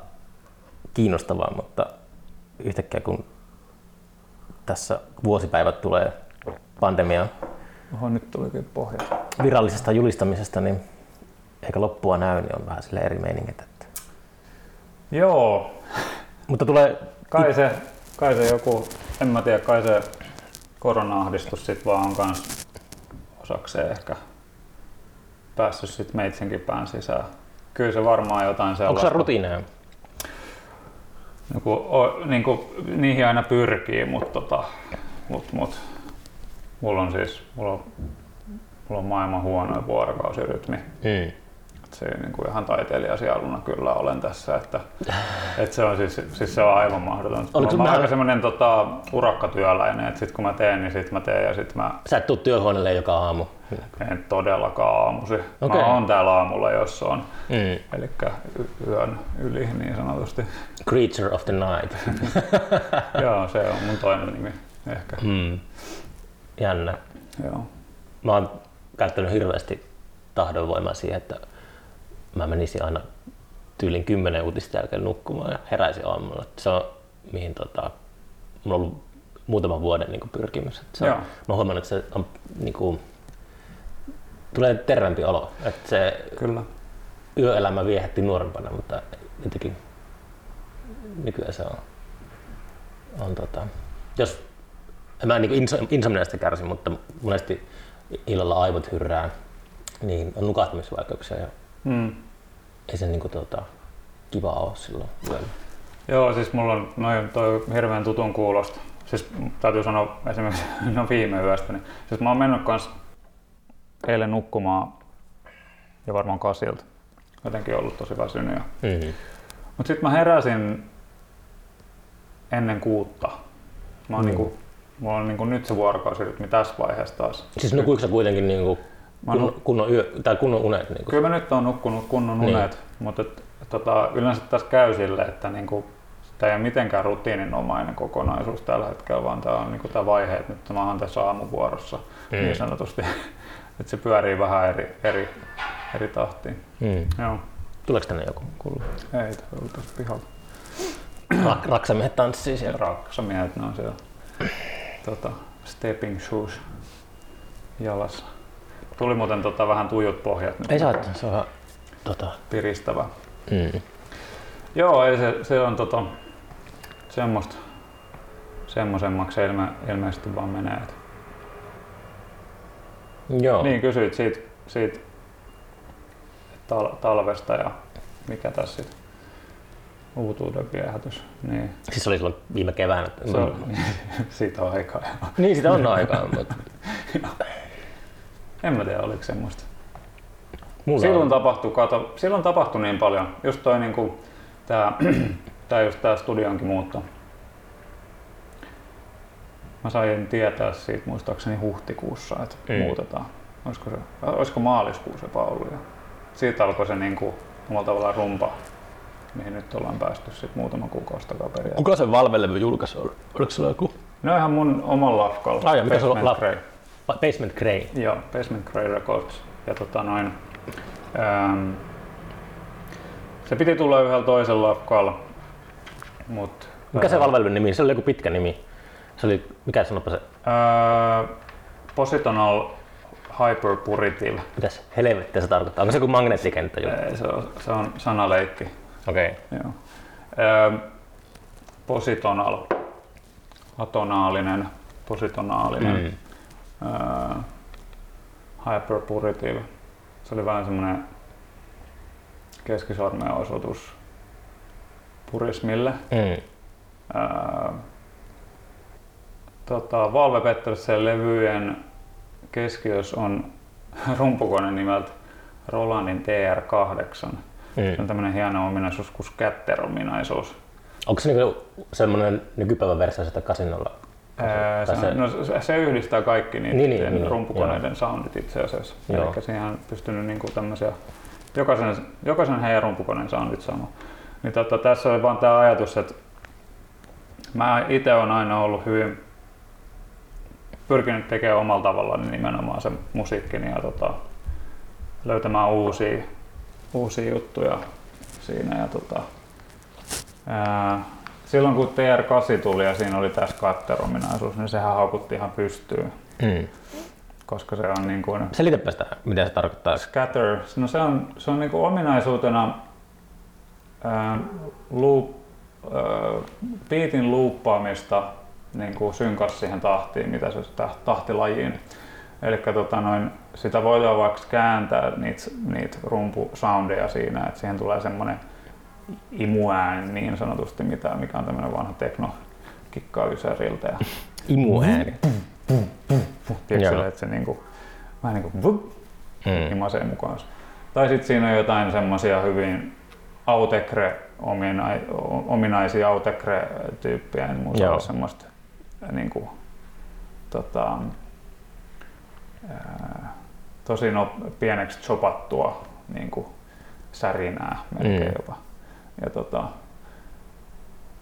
kiinnostavaa, mutta yhtäkkiä kun tässä vuosipäivät tulee pandemiaan Oho, nyt tulikin pohja. virallisesta julistamisesta, niin eikä loppua näy, niin on vähän sille eri meiningit. Että. Joo, Mutta tulee, kai se, kai se joku, en mä tiedä, kai se korona-ahdistus sit vaan on kans osakseen ehkä päässyt sit meitsinkin pään sisään. Kyllä se varmaan jotain onko sellaista. se rutiineja? Joku, o, niin kuin, niihin aina pyrkii, mutta tota, mut, mut, mulla on siis mulla on, mulla on maailman huonoin vuorokausirytmi. Mm. Se niin kuin ihan taiteilijasialuna kyllä olen tässä, että, että se on siis, siis se on aivan mahdoton. Oliko Mä mä- aika semmoinen tota, urakkatyöläinen, että sit kun mä teen, niin sit mä teen ja sit mä Sä et tuu työhuoneelle joka aamu. en todellakaan aamusi. Okei. Mä oon täällä aamulla, jos on. Mm. Eli yön yli niin sanotusti. Creature of the night. Joo, se on mun toinen nimi ehkä. Mm. Jännä. Joo. Mä oon käyttänyt hirveästi tahdonvoimaa siihen, että mä menisin aina tyylin kymmenen uutista jälkeen nukkumaan ja heräisin aamulla. Se on mihin tota, mulla on ollut muutaman vuoden niin pyrkimys. Että se on, Joo. mä oon huomannut, että se on, niin kuin, tulee terveempi olo. Että se Kyllä. yöelämä viehätti nuorempana, mutta jotenkin nykyään se on, on tota, jos en mä niin insomniasta kärsi, mutta monesti illalla aivot hyrrää, niin on nukahtamisvaikeuksia ja Mm. ei se niin kuin, tota, kiva ole silloin yöllä. Joo, siis mulla on noin toi hirveän tutun kuulosta. Siis täytyy sanoa esimerkiksi no viime yöstä, niin siis mä oon mennyt kans eilen nukkumaan ja varmaan kasilta. Jotenkin ollut tosi väsynyt. Ja... Mm-hmm. Mut sit mä heräsin ennen kuutta. Mä oon Mm. niinku, mulla on niinku nyt se vuorokausirytmi tässä vaiheessa taas. Siis nukuiko sä kuitenkin niin kuin, Mä oon kunnon, kunnon, yö, tai kunnon unet? Niin kuin? Kyllä mä nyt oon nukkunut kunnon Niin. unet, mutta et, tota, yleensä tässä käy sille, että niinku, tämä ei ole mitenkään rutiininomainen kokonaisuus tällä hetkellä, vaan tämä on niinku tämä vaihe, että nyt mä oon tässä aamuvuorossa Mm. niin sanotusti. että se pyörii vähän eri, eri, eri tahtiin. Mm. Joo. Tuleeko tänne joku kuuluu? Ei, tämä oli tuossa pihalla. Rak- Raksamiehet tanssii siellä. Raksamiehet, ne on siellä tota, stepping shoes jalassa. Tuli muuten tota, vähän tujut pohjat. Ei saa, se on tota, Piristävä. mm. Joo, ei se, se on tota, semmoista, semmoisemmaksi se ilme, ilmeisesti vaan menee. Et. Joo. Niin kysyit siitä, siitä tal, talvesta ja mikä tässä sitten uutuuden viehätys. Niin, Siis se oli silloin viime keväänä. se on, siitä on aikaa. Niin, sitä on aikaa, mutta En mä tiedä, oliko semmoista. mulla Silloin on. tapahtui, kato, silloin tapahtui niin paljon. Just toi niinku, tää, tää just tää studionkin muutto. Mä sain tietää siitä muistaakseni huhtikuussa, että Mm. mm. muutetaan. Olisiko, se, olisiko maaliskuussa jopa ollut jo. Siitä alkoi se niinku, omalla tavallaan rumpa, mihin nyt ollaan päästy sit muutama kuukausi takaperin. Kuka se Valve-levy julkaisi? Oliko sulla joku? Ne on ihan mun oman lafkalla. Ai ja mikä se on? Basement Grey. Joo, Basement Grey Records. Ja tota noin, ähm, se piti tulla yhdellä toisella lafkalla, mut... Mikä se Valve-levyn nimi? Se oli joku pitkä nimi. Se oli, mikä sanoppa se, Äh, Positonal Hyperpuritive. mitäs helvettiä se tarkoittaa? Onko se joku magneettikenttä juttu? Ei, Se on, se on sanaleikki. Okei. Okay. Joo. Ähm, Positonal. Atonaalinen. Positonaalinen. Mm. Äh, hyperpuritive. Se oli vähän semmoinen keskisormen osoitus purismille. Mm. Ää, tota, Valve Pettersen levyjen keskiössä on rumpukone nimeltä Rolandin TR8. Se Mm. on tämmöinen hieno ominaisuus kuin scatter-ominaisuus. Onko se niinku semmoinen nykypäivän versio sitä kasinolla? Ää, Tai se, se- no, se, se yhdistää kaikki niiden Niin, niin, niin, niin, niin, rumpukoneiden soundit itse asiassa. Joo. Eli siihen on pystynyt niinku tämmöisiä, jokaisen, jokaisen heidän rumpukoneen soundit sama. Niin tota, tässä oli vaan tämä ajatus, että mä itse olen aina ollut hyvin pyrkinyt tekemään omalla tavallaan nimenomaan sen musiikkini ja tota, löytämään uusia, uusia juttuja siinä. Ja tota, ää, silloin kun TR8 tuli ja siinä oli tässä katterominaisuus, niin sehän haukutti ihan pystyyn. Mm. Koska se on niin kuin, Selitäpä sitä, mitä se tarkoittaa. scatter, no se on, se on niin kuin ominaisuutena ää, loop, ää, beatin luuppaamista niin kuin synkas siihen tahtiin, mitä se tahtilajiin. Eli tota noin, sitä voidaan vaikka kääntää niitä, niitä rumpusoundeja siinä, että siihen tulee semmoinen imuääni niin sanotusti, mitä, mikä on tämmöinen vanha tekno kikkaa ysäriltä. Ja, Imuääni. tiedätkö, Joo. että se niinku, vähän niin kuin vup, Mm. imasee mukaan. Tai sitten siinä on jotain semmoisia hyvin autekre ominaisia autekre-tyyppiä, en muista semmoista niin kuin, tota, ää, tosi no, pieneksi chopattua niin kuin, särinää melkein Mm. jopa. Ja, tota,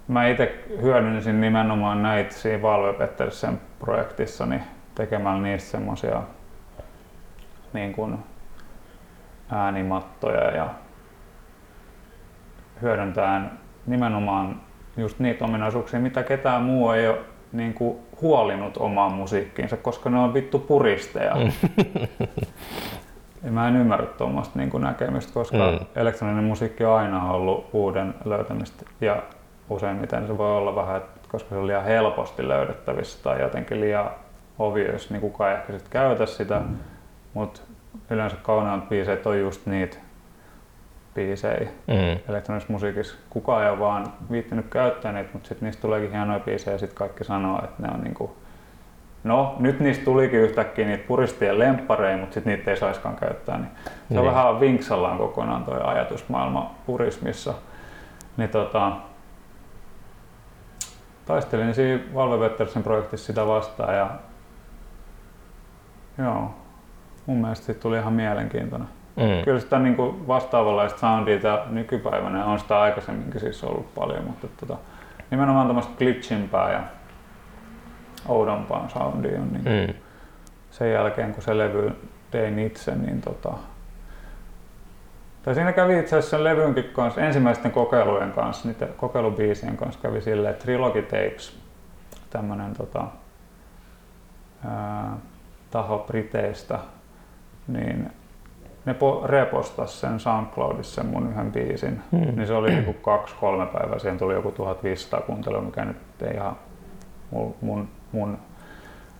mä itse hyödynsin nimenomaan näitä siinä Valve Pettersen projektissani tekemällä niistä semmoisia niin kuin äänimattoja ja hyödyntäen nimenomaan just niitä ominaisuuksia, mitä ketään muu ei ole niin kuin huolinut omaan musiikkiinsa, koska ne on vittu puristeja. Ja mä en ymmärrä tuommoista niin näkemystä, koska Mm. elektroninen musiikki on aina ollut uuden löytämistä ja useimmiten se voi olla vähän, että koska se on liian helposti löydettävissä tai jotenkin liian obvious, niin kukaan ei ehkä sit käytä sitä, mm. mutta yleensä kauneat biiseet on just niitä biisejä Mm. elektronisessa musiikissa. Kukaan ei ole vaan viittinyt käyttää niitä, mutta sitten niistä tuleekin hienoja biisejä ja sitten kaikki sanoo, että ne on niinku No, nyt niistä tulikin yhtäkkiä niitä puristien lemppareja, mutta sitten niitä ei saiskaan käyttää. Niin se on Niin. vähän vinksallaan kokonaan tuo ajatusmaailma purismissa. Niin tota, taistelin siinä Valve Pettersen projektissa sitä vastaan ja joo, mun mielestä siitä tuli ihan mielenkiintoinen. Mm. Kyllä sitä niin kuin vastaavanlaista soundia nykypäivänä on sitä aikaisemminkin siis ollut paljon, mutta tota, nimenomaan tämmöistä glitchimpää ja oudompaa soundia on niin Mm. sen jälkeen kun se levy tein itse, niin tota, tai siinä kävi itse asiassa sen levynkin kanssa, ensimmäisten kokeilujen kanssa, niiden kokeilubiisien kanssa kävi silleen, että Trilogy Tapes, tämmönen tota, ää, taho Briteistä, niin ne po- repostas sen SoundCloudissa sen mun yhden biisin, Mm. niin se oli niinku kaksi-kolme päivää, siihen tuli joku 1500 kuuntelua, mikä nyt ei ihan mun, mun, mun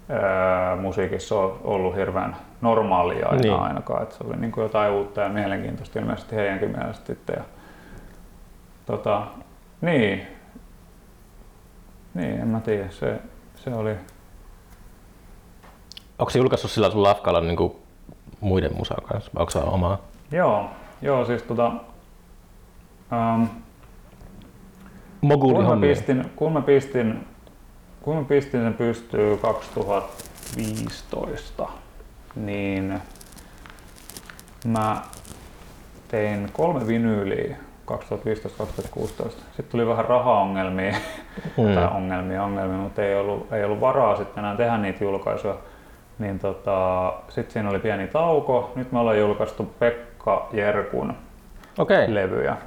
ää, musiikissa ole ollut hirveän normaalia aina Niin. ainakaan, että se oli niin kuin jotain uutta ja mielenkiintoista ilmeisesti heidänkin mielestä sitten. Ja, tota, niin, niin, en mä tiedä, se, se oli, Onko se julkaissut sillä sun lafkalla niin muiden musan kanssa? Vai onko se omaa? joo, joo siis tota, um, kun, mä pistin, kun, mä pistin, kun mä pistin sen pystyy 2015, niin mä tein kolme vinyyliä 2015-2016. Sitten tuli vähän rahaongelmia, Mm. tai ongelmia, ongelmia, mutta ei ollut, ei ollut varaa sitten enää tehdä niitä julkaisuja. Niin tota, sitten siinä oli pieni tauko. Nyt me ollaan julkaistu Pekka Jerkun. Okay. levyjä.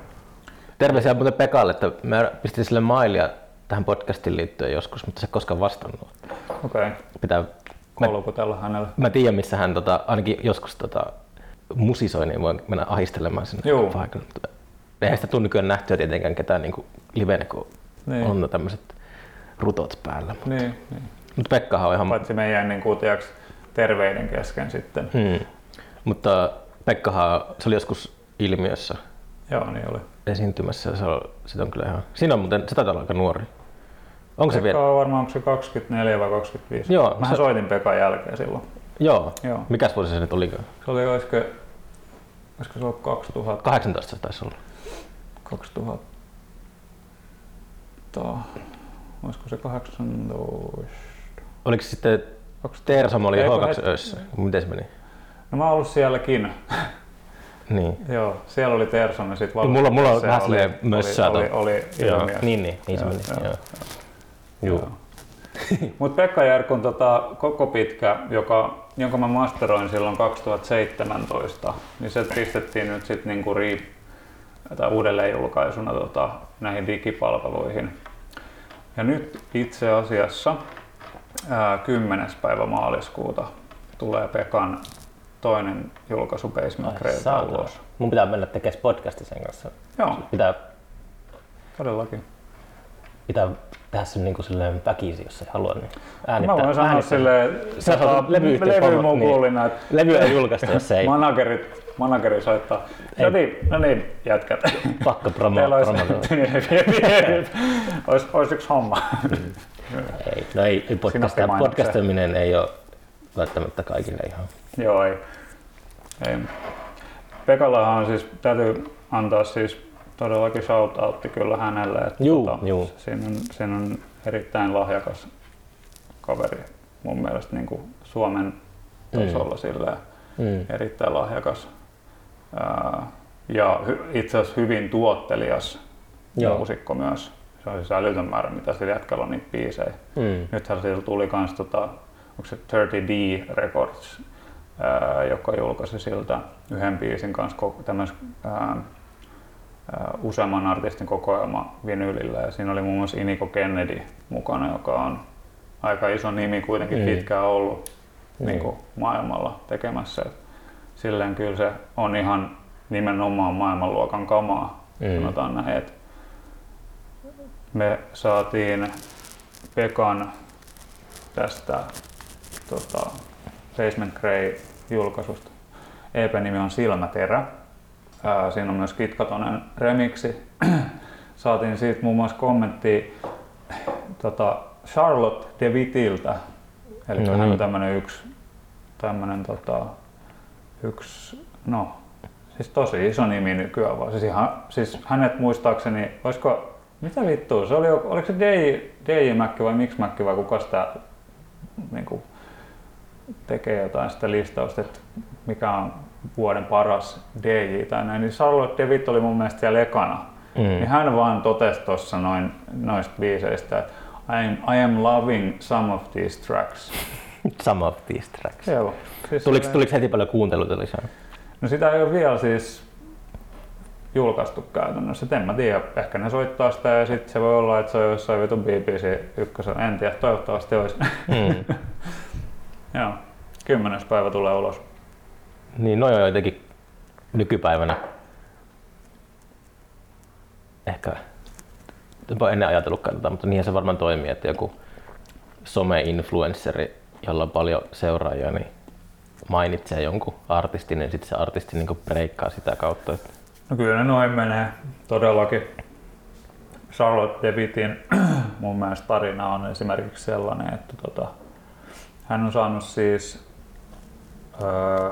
Terveisiä muuten Pekalle, että mä pistin sille mailia tähän podcastiin liittyen joskus, mutta se ei koskaan vastannut. Okei, okay. Pitää, kolkutella hänelle. mä tiedän, missä hän tota, ainakin joskus tota, musisoi, niin voi mennä ahistelemaan sinne Juu. paikalle. Mutta Eihän sitä tule nykyään nähtyä tietenkään ketään niin livenä, kun Niin. on tämmöiset rutot päällä. Niin, niin. Mutta Pekkahan on ihan... Paitsi meidän niin kuin, tiiäks, terveiden kesken sitten. Hmm. Mutta Pekkahan, se oli joskus ilmiössä Joo, niin oli. esiintymässä se on, sitä on kyllä ihan... Siinä on muuten, se taitaa olla aika nuori. Onko se Pekka vielä? on varmaan, onko se 24 vai 25? Joo, Mähän se- soitin Pekan jälkeen silloin. Joo. Joo. Mikäs vuosi se nyt olikaan? Se oli, olisiko, olisiko se ollut 2000, 18 se taisi olla. 2000, olisiko se 18? Oliko se sitten 2000? Teersam oli Ei, kun H2 het- öissä? Miten se meni? No mä oon ollut sielläkin. Niin. Joo, siellä oli Terson ja sitten Mulla- mulla on se vähän oli, silleen mössää oli, oli, tuo. oli, Joo. ilmiö. Niin, niin, niin se Joo, meni. joo. Joo. Mutta Pekka Järkun tota, koko pitkä, joka, jonka mä masteroin silloin 2017, niin se pistettiin nyt sitten niinku ri, tai uudelleenjulkaisuna tota, näihin digipalveluihin. Ja nyt itse asiassa ää, 10. päivä maaliskuuta tulee Pekan toinen julkaisu Basement Creeltä ulos. Mun pitää mennä tekemään podcasti sen kanssa. Joo, Pitää, todellakin. pitää tehdä sen niin kuin silleen väkisin, jos ei halua. Niin Mä voin sanoa äänittää. silleen, tota, levy mukuulina, että Levyä ei julkaista, jos ei. managerit, manageri soittaa. Ei. No niin, no niin, jätkät. Pakko promo, Teillä olisi, olisi, olisi yksi homma. Ei, no ei, ei Sinappimainoksia. podcastaminen ei ole välttämättä kaikille ihan. Joo, ei. ei. Pekallahan on siis, täytyy antaa siis todellakin shoutoutti kyllä hänelle. Että Juu, juu. Siinä, on, siinä on erittäin lahjakas kaveri mun mielestä niin kuin Suomen tasolla silleen, Mm. erittäin lahjakas. Ää, ja hy, itse asiassa hyvin tuottelias Joo. muusikko myös. Se on siis älytön määrä, mitä sillä jätkällä on niitä biisejä. Mm. Nythän siellä tuli kans tota, onko se 30D Records, ää, joka julkaisi siltä yhden biisin kanssa koko, tämmöis, ää, ää, useamman artistin kokoelma vinylillä ja siinä oli muun muassa Iniko Kennedy mukana, joka on aika iso nimi kuitenkin Mm. pitkään ollut Mm. niin kuin maailmalla tekemässä. Silleen kyllä se on ihan nimenomaan maailmanluokan kamaa, Mm. sanotaan näin. Et me saatiin Pekan tästä tota, Basement Grey julkaisusta. EP-nimi on Silmäterä. Ää, siinä on myös Kitkatonen remiksi. Saatiin siitä muun muassa kommentti tota, Charlotte de Wittiltä. Eli No hän on niin. tämmönen yksi, tämmönen, tota, yksi, no siis tosi iso nimi nykyään vaan. Siis, ihan, siis hänet muistaakseni, olisiko, mitä vittua, se oli, oliko se DJ, DJ Mäkki vai Mix Mäkki vai kuka sitä niin kuin, tekee jotain sitä listausta, että mikä on vuoden paras DJ tai näin, niin Charlotte DeWitt oli mun mielestä siellä ekana. Mm. Niin hän vaan totesi tuossa noin, noista biiseistä, että I am, I am loving some of these tracks. Some of these tracks. Joo. Siis Tuliko, silleen- tuliko heti paljon kuunteluita lisää? No sitä ei ole vielä siis julkaistu käytännössä. Et en mä tiedä, ehkä ne soittaa sitä ja sitten se voi olla, että se on jossain vitun BBC ykkösen. En tiedä, toivottavasti olisi. Mm. Joo. Kymmenes päivä tulee ulos. Niin, noin on jotenkin nykypäivänä ehkä ole ennen ajatellutkaan tätä, mutta niinhän se varmaan toimii, että joku some-influenceri, jolla on paljon seuraajia, niin mainitsee jonkun artistin, niin sitten se artisti niin breikkaa sitä kautta. No kyllä ne noin menee todellakin. Charlotte DeWittin mun mielestä tarina on esimerkiksi sellainen, että tota, hän on saanut siis öö,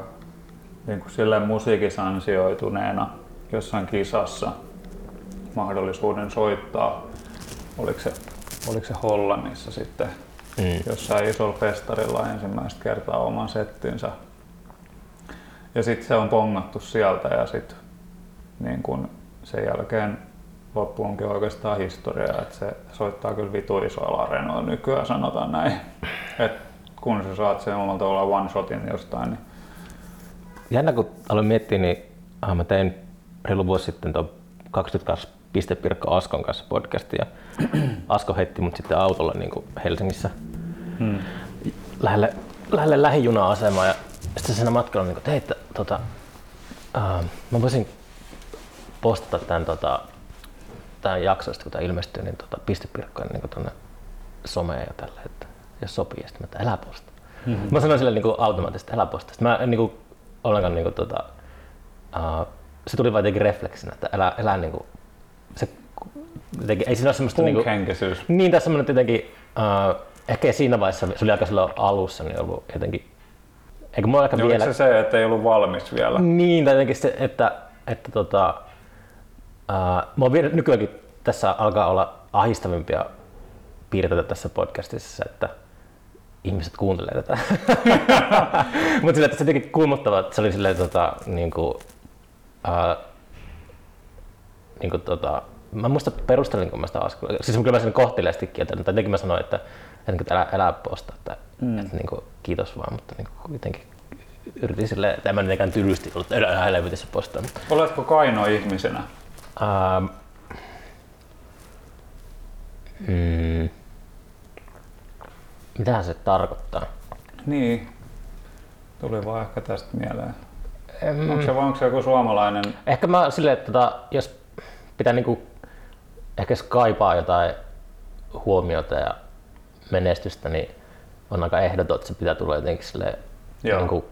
niin kuin silleen musiikissa ansioituneena jossain kisassa mahdollisuuden soittaa, oliko se, oliko se Hollannissa sitten mm. jossain isolla festarilla ensimmäistä kertaa oman settinsä. Ja sitten se on pongattu sieltä ja sitten niin kun sen jälkeen loppu onkin oikeastaan historia, että se soittaa kyllä vitu isoilla areenoilla nykyään, sanotaan näin. Et kun sä saat sen omalla tavalla one shotin jostain, niin Jännä kun aloin miettiä, niin ah, mä tein reilu vuosi sitten tuon 22 Pistepirkko Askon kanssa podcastin ja Asko heitti mut sitten autolla niin kuin Helsingissä hmm. lähelle, lähelle lähijuna-asemaa ja sitten siinä matkalla niin kuin, että tota, uh, mä voisin postata tämän, tota, tämän jakson, kun tämä ilmestyy, niin tota, pistepirkkoja niin kuin tonne someen ja tälle, että jos sopii, ja sitten mä, että älä posta. Mm-hmm. Mä sanoin sille niin kuin automaattisesti, älä posta. Sitten mä niin kuin, ollenkaan niin kuin, tota, uh, se tuli vaan jotenkin refleksinä, että älä, älä niin kuin, se, jotenkin, ei siinä ole semmoista niin Punkhenkisyys. niin tässä semmoinen jotenkin, uh, ehkä siinä vaiheessa, se oli aika silloin alussa, niin ollut jotenkin, eikö mulla aika Niin vielä... oliko se se, että ei ollut valmis vielä? Niin, tai jotenkin se, että, että tota, uh, mä vielä nykyäänkin tässä alkaa olla ahistavimpia piirteitä tässä podcastissa, että ihmiset kuuntelee tätä. Mutta sillä, että se jotenkin kuumottava, että se oli silleen tota, niin kuin, uh, niin kuin, tota, mä en muista perustelinko mä sitä Askolle. Siis kyllä mä sen kohteliaasti kieltänyt, tai jotenkin mä sanoin, että, niin elää, elää posta, että, mm. että niin kuin, kiitos vaan, mutta niin kuin, kuitenkin yritin silleen, että en mä mitenkään tylysti ollut elää helvetissä postaa. Oletko kaino ihmisenä? Ähm, mm, mitähän se tarkoittaa? Niin, tuli vaan ehkä tästä mieleen. Mm. Onko se, onko se joku suomalainen? Ehkä mä silleen, että tota, jos pitää niinku, ehkä kaipaa jotain huomiota ja menestystä, niin on aika ehdoton, että se pitää tulla jotenkin silleen, Joo. Niin,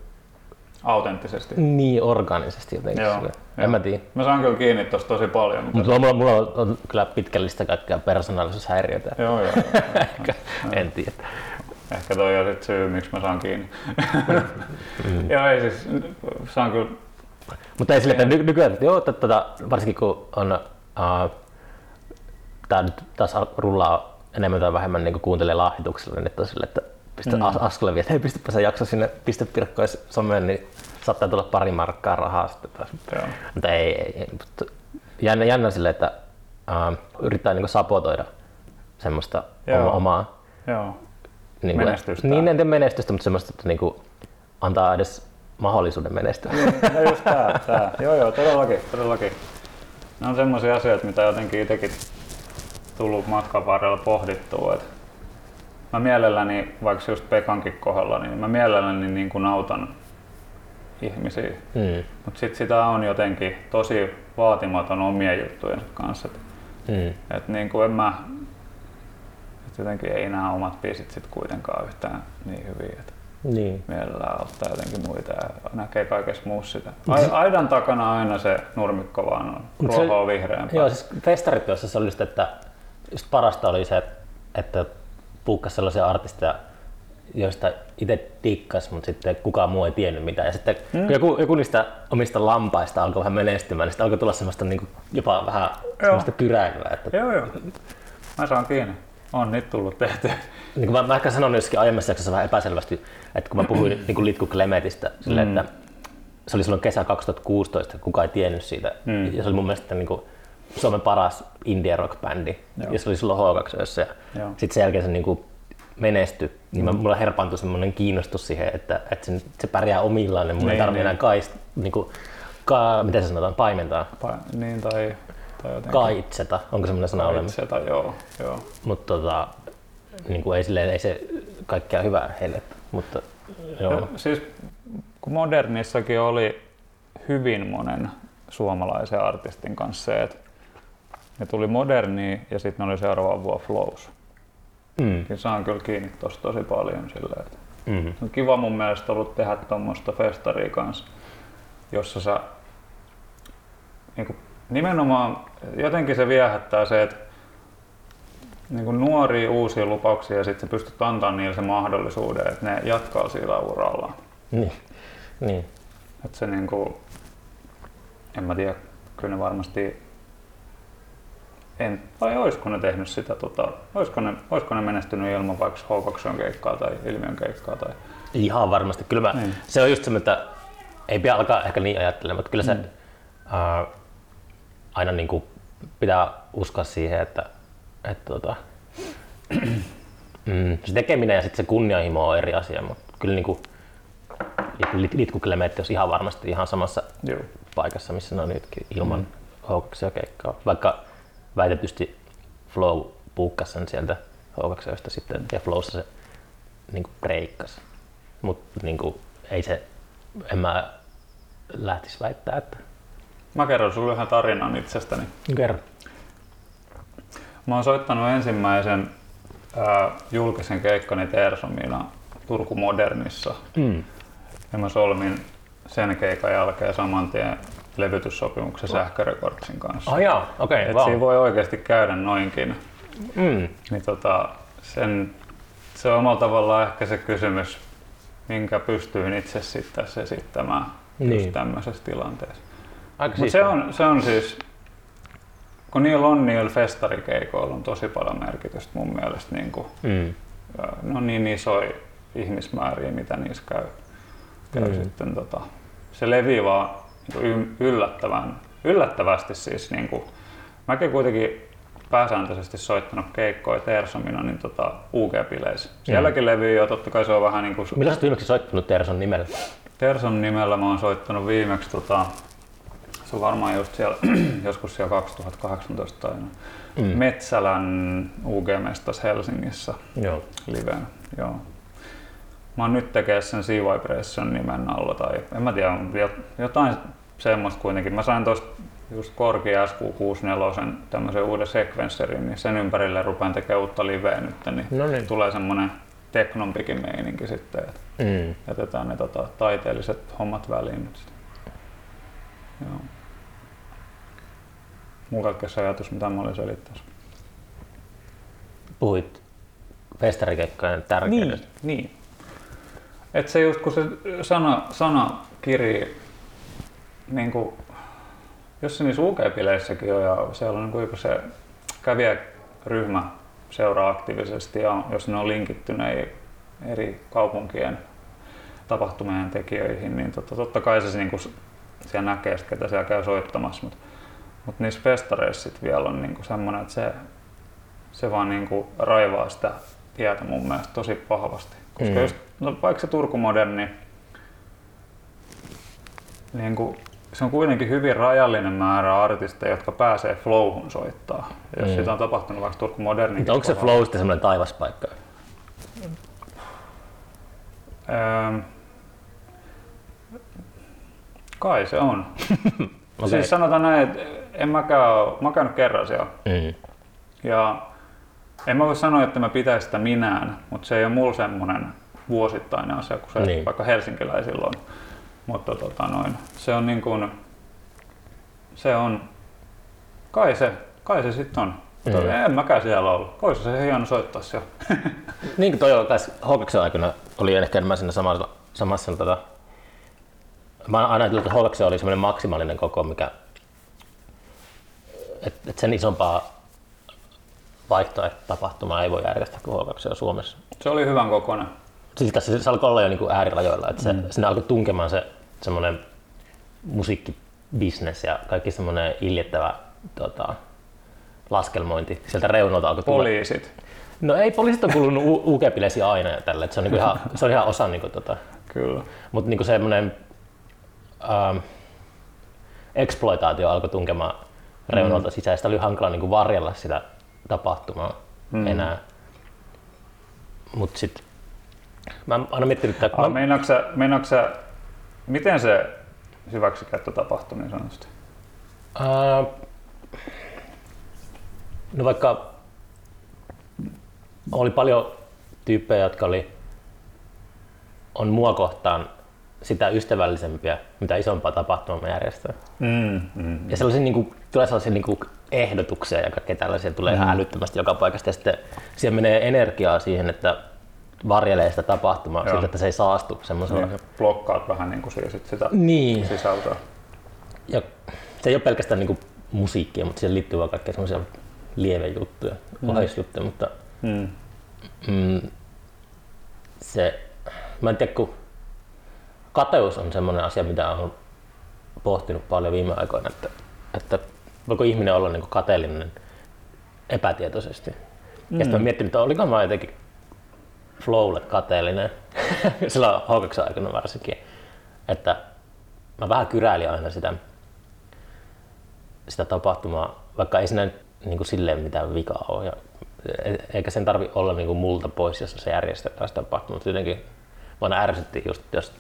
Autenttisesti. niin organisesti jotenkin. Joo. Silleen. Joo. En mä tiedä. Mä saan kyllä kiinni tosta tosi paljon. Mutta... Mulla, mulla on, on kyllä pitkällistä kaikkea persoonallisuushäiriötä. Joo, joo. joo. Ehkä, en tiedä. Ehkä toi on sit syy, miksi mä saan kiinni. mm. Joo, ei siis, saan kyllä, Mutta ei sille, että ny- nykyään, että joo, että tota, varsinkin kun on, uh, tää nyt taas rullaa enemmän tai vähemmän niin kuuntelee lahjoituksella, niin on sille, että pistä mm. Askelle vielä, että hei pistäpä se jakso sinne pistepirkkois someen, niin saattaa tulla pari markkaa rahaa sitten taas. joo. Mutta ei, ei, ei mutta jännä, jännä sille, että uh, yrittää niin sabotoida semmoista Joo. oma, omaa joo. Niin Menestystä. Niin, en tiedä menestystä, mutta semmoista, että niin kuin, antaa edes mahdollisuuden menestyä. No just tää, tää. Joo, joo, todellakin, todellakin. Ne on semmoisia asioita, mitä jotenkin itsekin tullut matkan varrella pohdittua. Et mä mielelläni, vaikka just Pekankin kohdalla, niin mä mielelläni niin kuin autan ihmisiä. Mm. Mutta sitten sitä on jotenkin tosi vaatimaton omien juttujen kanssa. Mm. et niin kuin en mä, jotenkin ei nämä omat biisit sit kuitenkaan yhtään niin hyviä. Et Niin. mielellään auttaa jotenkin muita ja näkee kaikessa muussa sitä. Ai- Aidan takana aina se nurmikko vaan on ruohoa vihreämpää. Joo, siis festarityössä se oli just, että just parasta oli se, että puukkas sellaisia artisteja, joista itse dikkas, mutta sitten kukaan muu ei tiennyt mitään. Ja sitten mm. kun joku, joku niistä omista lampaista alkoi vähän menestymään, niin sitten alkoi tulla semmoista niin kuin, jopa vähän semmoista kyräilyä. Että, Joo, joo. Mä saan kiinni. On niitä tullut tehty. niin kuin mä, mä ehkä sanoin jossakin aiemmassa jaksossa vähän epäselvästi, että kun mä puhuin niin kuin Litku Klemetistä, sille, Mm. että se oli silloin kesä 2016, kukaan ei tiennyt siitä. Mm. Ja se oli mun mielestä niin kuin Suomen paras indie rock bändi. Joo. Ja se oli silloin H2 ja Joo. sitten sen jälkeen se niin kuin menestyi, niin mm. mulla herpaantui semmoinen kiinnostus siihen, että, että se, se pärjää omillaan, niin mun ei Niin, tarvitse niin. enää kaist, niin kuin, ka, miten se sanotaan, paimentaa, Pa- niin tai, tai jotenkin. kaitseta, onko semmoinen sana olemassa. Itse, tai joo, joo. Mutta tota, niin kuin ei, silleen, ei se kaikkea hyvää heille, mutta joo. Ja, siis kun modernissakin oli hyvin monen suomalaisen artistin kanssa se, että ne tuli moderniin ja sitten ne oli seuraava vuonna flows. Mm. Niin saan kyllä kiinni tosta tosi paljon silleen, että Mm. on kiva mun mielestä ollut tehdä tuommoista festaria kanssa, jossa sä niin kuin, nimenomaan jotenkin se viehättää se, että niin kuin nuoria uusia lupauksia ja sitten sä pystyt antamaan niille se mahdollisuuden, että ne jatkaa sillä urallaan. Niin. niin. Että se niin kuin, en mä tiedä, kyllä ne varmasti en, vai olisiko ne tehnyt sitä, tota, olisiko, ne, olisiko ne menestynyt ilman vaikka H2 keikkaa tai Ilmiön keikkaa tai Ihan varmasti. Kyllä mä, Niin. se on just se, että ei pidä alkaa ehkä niin ajattelemaan, mutta kyllä se Mm. Aina niin kuin pitää uskoa siihen, että, että tota, mm, se tekeminen ja sitten se kunnianhimo on eri asia, mutta kyllä niin kuin, Lit- Litku Klemetti olisi ihan varmasti ihan samassa Joo. paikassa, missä ne on nytkin ilman mm. H2 keikkaa. Vaikka väitetysti Flow puukkasi sen sieltä H2 sitten ja Flowssa se niin breikkasi. Mutta niin ei se, en mä lähtisi väittää, että Mä kerron sulle yhden tarinan itsestäni. kerro. Mä oon soittanut ensimmäisen ää, julkisen keikkani Teersomina Turku Modernissa. Mm. Ja mä solmin sen keikan jälkeen saman tien levytyssopimuksen Sähkörekordsin kanssa. Oh okei, Et okay, siinä wow. voi oikeasti käydä noinkin. Mm. Niin tota, sen, se on omalla tavallaan ehkä se kysymys, minkä pystyin itse sitten tässä esittämään. Niin. just tämmöisessä tilanteessa. Aika Mutta se on, se on siis, kun niillä on niillä festarikeikoilla on tosi paljon merkitystä mun mielestä. Niin kuin, Mm. no niin isoja ihmismääriä, mitä niissä käy. käy Mm. sitten, tota, se levii vaan niin kuin yllättävän, yllättävästi siis. Niin kuin, mäkin kuitenkin pääsääntöisesti soittanut keikkoja Tersomina niin tota UG-bileissä. Sielläkin mm. levyy jo, totta kai se on vähän niin kuin... Milloin olet viimeksi soittanut Terson nimellä? Terson nimellä mä oon soittanut viimeksi, tota, se on varmaan just siellä, joskus siellä 2018 tai mm. Metsälän UG-mestas Helsingissä Joo. livenä. Joo. Mä oon nyt tekee sen Sea Vibration nimen alla tai en mä tiedä, jotain semmoista kuitenkin. Mä sain tosta just Korki SQ64 tämmöisen uuden sekvensserin, niin sen ympärille rupean tekemään uutta liveä nyt, niin, no niin. tulee semmonen teknompikin meininki sitten, että mm. jätetään ne tota, taiteelliset hommat väliin nyt. Joo. Mulla kaikkein ajatus, mitä mä olin selittämässä. Puhuit festarikeikkojen tärkeydestä. Niin, niin. Et se just kun se sana, sana kiri, niin kuin, jos se niissä UK-bileissäkin on ja siellä on niin se kävijäryhmä seuraa aktiivisesti ja jos ne on linkittyneen eri kaupunkien tapahtumien tekijöihin, niin totta, totta kai se niin kuin, siellä näkee, ketä siellä käy soittamassa. Mutta mut niissä festareissa vielä on niin kuin semmoinen, että se, se vaan niin kuin raivaa sitä tietä mun mielestä tosi vahvasti. Koska mm. just, no, vaikka se Turku Moderni, niin kuin, se on kuitenkin hyvin rajallinen määrä artisteja, jotka pääsee flowhun soittaa. Jos mm. siitä on tapahtunut vaikka Turku Moderni. Onko se flow sitten semmoinen taivaspaikka? Ähm, kai se on. okay. Siis sanotaan näin, että en mäkään ole, mä käynyt kerran siellä. Mm. Ja en mä voi sanoa, että mä pitäisin sitä minään, mutta se ei ole mulla semmoinen vuosittainen asia kuin se niin. vaikka helsinkiläisillä on. Mutta tota noin, se on niin kuin, se on, kai se, kai se sitten on. Mm. En mäkään siellä ollut. Voisi se hieno soittaa siellä. niin kuin toi on tässä Hawksin aikana oli ehkä enemmän siinä samassa, samassa tota, mä aina ajatellut, että Hawks oli semmoinen maksimaalinen koko, mikä että et sen isompaa vaihtoehtotapahtumaa ei voi järjestää kuin H2 Suomessa. Se oli hyvän kokoinen. Siis se, se alkoi olla jo niin kuin äärirajoilla, että se, mm. sinne alkoi tunkemaan se semmoinen musiikkibisnes ja kaikki semmoinen iljettävä tota, laskelmointi. Sieltä reunalta alkoi Poliisit. Tulla. No ei, poliisit on kuulunut uk aina ja tälle, se on, niin ihan, se on ihan osa niin kuin, tota, Kyllä. Mutta niin semmoinen ähm, exploitaatio alkoi tunkemaan reunalta mm. sisäistä. Oli hankala niin kuin varjella sitä tapahtumaa mm. enää. Mut sit mä oon aina miettinyt, että... Ah, mä... sä, miten se hyväksikäyttö tapahtui niin sanotusti? Uh, no vaikka oli paljon tyyppejä, jotka oli, on mua kohtaan sitä ystävällisempiä, mitä isompaa tapahtumaa mä järjestän. Mm, mm, ja sellaisia, niin kuin, tulee sellaisia niin kuin ehdotuksia ja kaikkea tällaisia tulee mm. ihan älyttömästi joka paikasta. Ja sitten siihen menee energiaa siihen, että varjelee sitä tapahtumaa Joo. siltä, että se ei saastu semmoisella. Niin, blokkaat vähän niin kuin sitä niin. sisältöä. Ja se ei ole pelkästään niin kuin musiikkia, mutta siihen liittyy vaan kaikkea semmoisia lievejuttuja, mm. oheisjuttuja, mutta mm. Mm, se, mä en tiedä, kun kateus on semmoinen asia, mitä olen pohtinut paljon viime aikoina, että, että voiko ihminen olla niin kateellinen epätietoisesti. Mm. Ja sitten olen miettinyt, että oliko mä jotenkin flowlle kateellinen, silloin h aikana varsinkin, että mä vähän kyräilin aina sitä, sitä tapahtumaa, vaikka ei siinä niin kuin silleen mitään vikaa ole. Ja, e, eikä sen tarvi olla niin kuin multa pois, jos se järjestetään sitä tapahtumaa, mutta jotenkin vaan ärsytti just, jos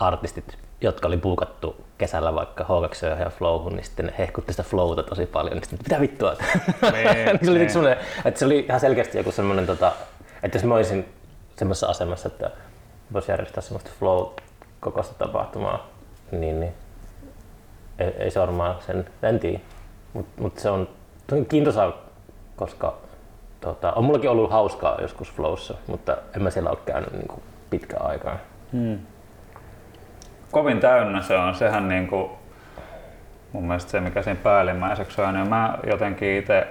artistit, jotka oli puukattu kesällä vaikka H2 ja Flowhun, niin sitten ne hehkutti sitä flowta tosi paljon, niin sitten mitä vittua. Niin, se, oli niin. että se oli ihan selkeästi joku semmoinen, tota, että jos mä olisin semmoisessa asemassa, että voisi järjestää semmoista flow kokoista tapahtumaa, niin, niin ei, ei se varmaan sen, en tiedä. Mutta mut se on kiintosaa, koska tota, on mullakin ollut hauskaa joskus flowssa, mutta en mä siellä ole käynyt niin pitkään aikaa. Hmm kovin täynnä se on. Sehän niin kuin, mun mielestä se, mikä siinä päällimmäiseksi on. Ja mä jotenkin itse,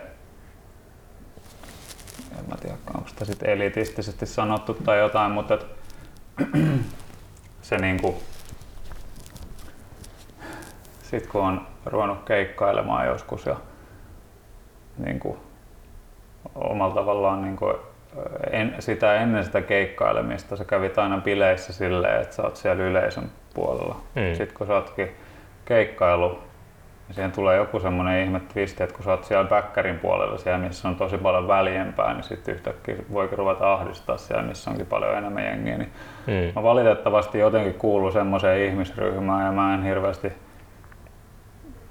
en mä tiedä, onko sitä sitten elitistisesti sanottu tai jotain, mutta et, se niin kuin, sit kun on ruvennut keikkailemaan joskus ja niin kuin, omalla tavallaan niin kuin, en, sitä ennen sitä keikkailemista sä kävit aina bileissä silleen, että sä oot siellä yleisön puolella. Mm. Sitten kun sä ootkin keikkailu ja siihen tulee joku semmoinen ihme twisti, että kun sä oot siellä backerin puolella, siellä missä on tosi paljon väljempää, niin sitten yhtäkkiä voikin ruveta ahdistaa siellä, missä onkin paljon enemmän jengiä. Niin mm. Mä valitettavasti jotenkin kuuluu semmoiseen ihmisryhmään ja mä en hirveästi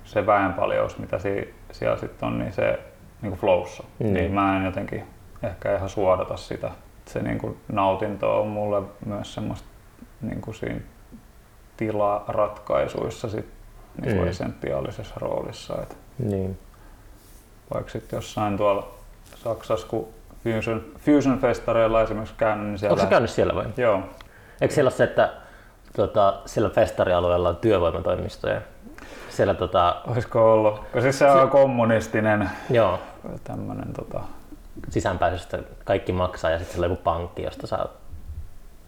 se väenpaljous, mitä si- siellä sitten on, niin se niin kuin flowssa. Mm. Niin mä en jotenkin ehkä ihan suodata sitä. Se niin kuin nautinto on mulle myös semmoista niin kuin siinä tilaratkaisuissa sit niin kuin mm. essentiaalisessa roolissa. Et niin. Vaikka sitten jossain tuolla Saksassa, kun Fusion, Fusion festareilla esimerkiksi käynyt, niin siellä... Onko se käynyt siellä vai? Joo. Eikö siellä ole se, että tota, siellä festarialueella on työvoimatoimistoja? Siellä, tota... Olisiko ollut? Siis se on se... kommunistinen Joo. tämmönen, tota... sisäänpääsystä kaikki maksaa ja sitten siellä on joku pankki, josta saa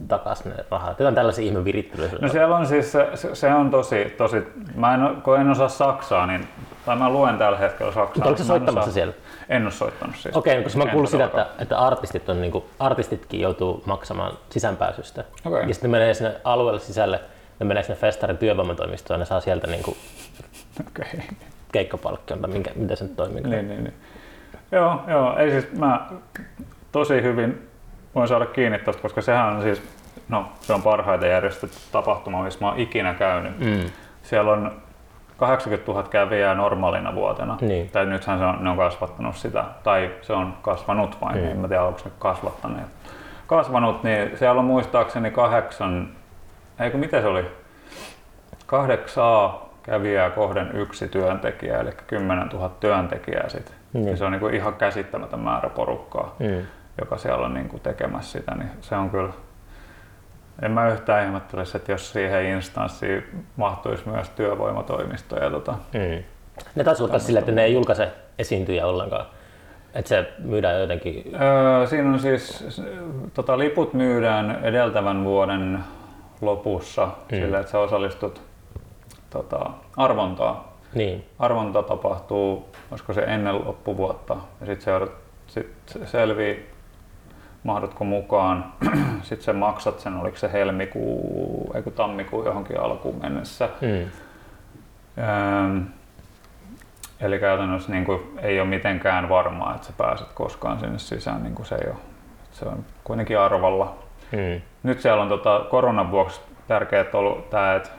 takaisin ne rahat. Jotain tällaisia ihme virittelyjä. No siellä on siis, se, se on tosi, tosi, mä en, kun en osaa saksaa, niin, tai mä luen tällä hetkellä saksaa. Mutta oliko se soittamassa osaa, siellä? En ole soittanut siis. Okei, okay, koska mä kuullut sitä, että, että artistit on, niin kuin, artistitkin joutuu maksamaan sisäänpääsystä. Okay. Ja sitten ne menee sinne alueelle sisälle, ne menee sinne festarin työvoimatoimistoon ja ne saa sieltä niin kuin, okay. keikkapalkkion, tai minkä, miten se nyt toimii. Niin, niin, niin. Joo, joo, ei siis mä tosi hyvin voin saada kiinni tosta, koska sehän on siis, no se on parhaiten järjestetty tapahtuma, missä mä oon ikinä käynyt. Mm. Siellä on 80 000 kävijää normaalina vuotena. Niin. Tai nythän se on, ne on kasvattanut sitä, tai se on kasvanut vain, Mm. en mä tiedä onko ne kasvattaneet. Kasvanut, niin siellä on muistaakseni kahdeksan, eikö mitä se oli? Kahdeksaa kävijää kohden yksi työntekijä, eli 10 000 työntekijää sit. Niin. Ja se on niin kuin ihan käsittämätön määrä porukkaa, Mm. Joka siellä on niin kuin tekemässä sitä, niin se on kyllä en mä yhtään ihmettelisi, että jos siihen instanssiin mahtuisi myös työvoimatoimistoja. ja Tota. Mm. Ne taisi olla silleen, että ne ei julkaise esiintyjä ollenkaan. Että se myydään jotenkin... Öö, siinä on siis, tota, liput myydään edeltävän vuoden lopussa mm. sillä, että sä osallistut tota, arvontaan. Niin. Arvonta tapahtuu, olisiko se ennen loppuvuotta, ja sitten se, sit selvii, mahdutko mukaan. sitten sä maksat sen, oliko se helmikuu, eikö tammikuu johonkin alkuun mennessä. Mm. Öö, eli käytännössä niin kuin, ei ole mitenkään varmaa, että sä pääset koskaan sinne sisään, niin kuin se ei ole. Se on kuitenkin arvalla. Mm. Nyt siellä on tota, koronan vuoksi tärkeää ollut tämä, että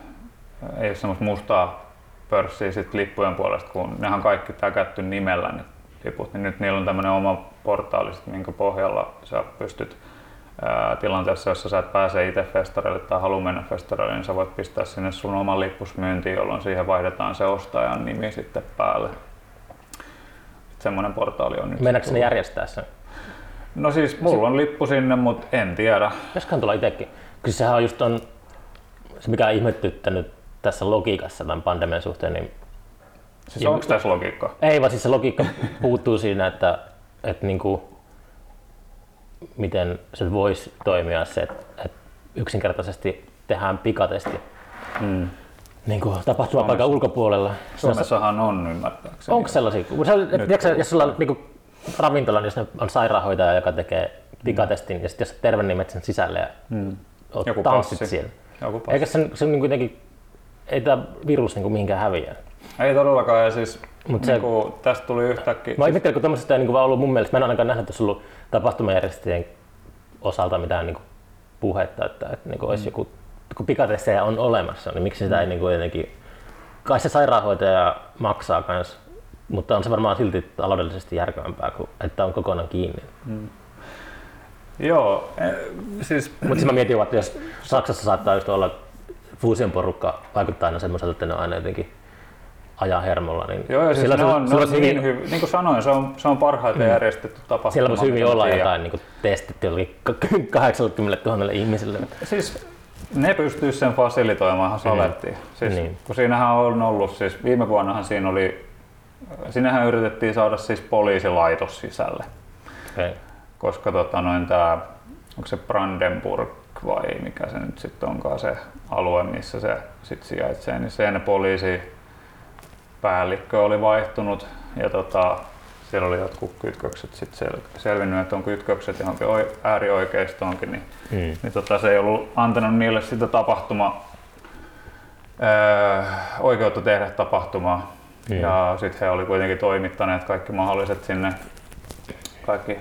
ei ole semmoista mustaa pörssiä sit lippujen puolesta, kun nehän kaikki täkätty nimellä ne liput, niin nyt niillä on tämmöinen oma portaali, sit, minkä pohjalla sä pystyt ää, tilanteessa, jossa sä et pääse itse festareille tai halua mennä festareille, niin sä voit pistää sinne sun oman lippus myyntiin, jolloin siihen vaihdetaan se ostajan nimi sitten päälle. Et semmoinen portaali on nyt. Meinaatko ne tullut. järjestää sen? No siis mulla on lippu sinne, mutta en tiedä. Pitäisiköhän tulla itsekin? Kyllä sehän on just on, se mikä on ihmettyttänyt tässä logiikassa tämän pandemian suhteen, niin Siis onko tässä logiikkaa? ei vaan siis se logiikka puuttuu siinä, että, että niin kuin, miten se voisi toimia se, että, että yksinkertaisesti tehdään pikatesti Mm. niin kuin tapahtumapaikan ulkopuolella. Suomessahan on ymmärtääkseni. Onko sellaisia? Kun sä, et, tiedätkö, sä, jos sulla on niin ravintola, niin jos ne on sairaanhoitaja, joka tekee pikatestin, ja sitten jos terve nimet sen sisälle ja Mm. oot Joku tanssit passi. siellä. Joku passi. Eikä se, se niin kuitenkin, ei tämä virus niin kuin mihinkään häviä. Ei todellakaan, ja siis Mut se- niinku, tästä tuli yhtäkkiä. Mä ihmettelen, kun tämmöisestä ei niin vaan ollut mun mielestä, mä en ainakaan nähnyt, että olisi ollut tapahtumajärjestäjien osalta mitään niin puhetta, että, että niin olisi joku, kun pikatestejä on olemassa, niin miksi sitä ei niin kuin jotenkin, kai se sairaanhoitaja maksaa kans, mutta on se varmaan silti taloudellisesti järkevämpää kuin että on kokonaan kiinni. Joo, eh, siis Mutta siis mä mietin, että jos Saksassa saattaa just olla fuusion porukka vaikuttaa aina semmoiselta, että ne on aina jotenkin ajaa hermolla, niin Joo, ja siis sillä ne on, ne sillä on niin, hyvin- hyvin, niin kuin sanoin, se on, se on parhaiten järjestetty tapahtuma. Siellä voisi hyvin olla tiedän. jotain niin testit jollekin 80 000 ihmisille. Siis ne pystyy sen fasilitoimaan ihan salettiin. Siis, Niin. kun siinähän on ollut, siis viime vuonnahan siinä oli, sinnehän yritettiin saada siis poliisilaitos sisälle, Okay. koska tota, noin tää, onko se Brandenburg vai mikä se nyt sitten onkaan se alue, missä se sit sijaitsee, niin sen poliisi päällikkö oli vaihtunut ja tota, siellä oli jotkut kytkökset sit sel, selvinnyt, että on kytkökset johonkin äärioikeistoonkin, niin, mm. niin tota, se ei ollut antanut niille sitä tapahtuma, öö, oikeutta tehdä tapahtumaa. Mm. Ja sitten he oli kuitenkin toimittaneet kaikki mahdolliset sinne, kaikki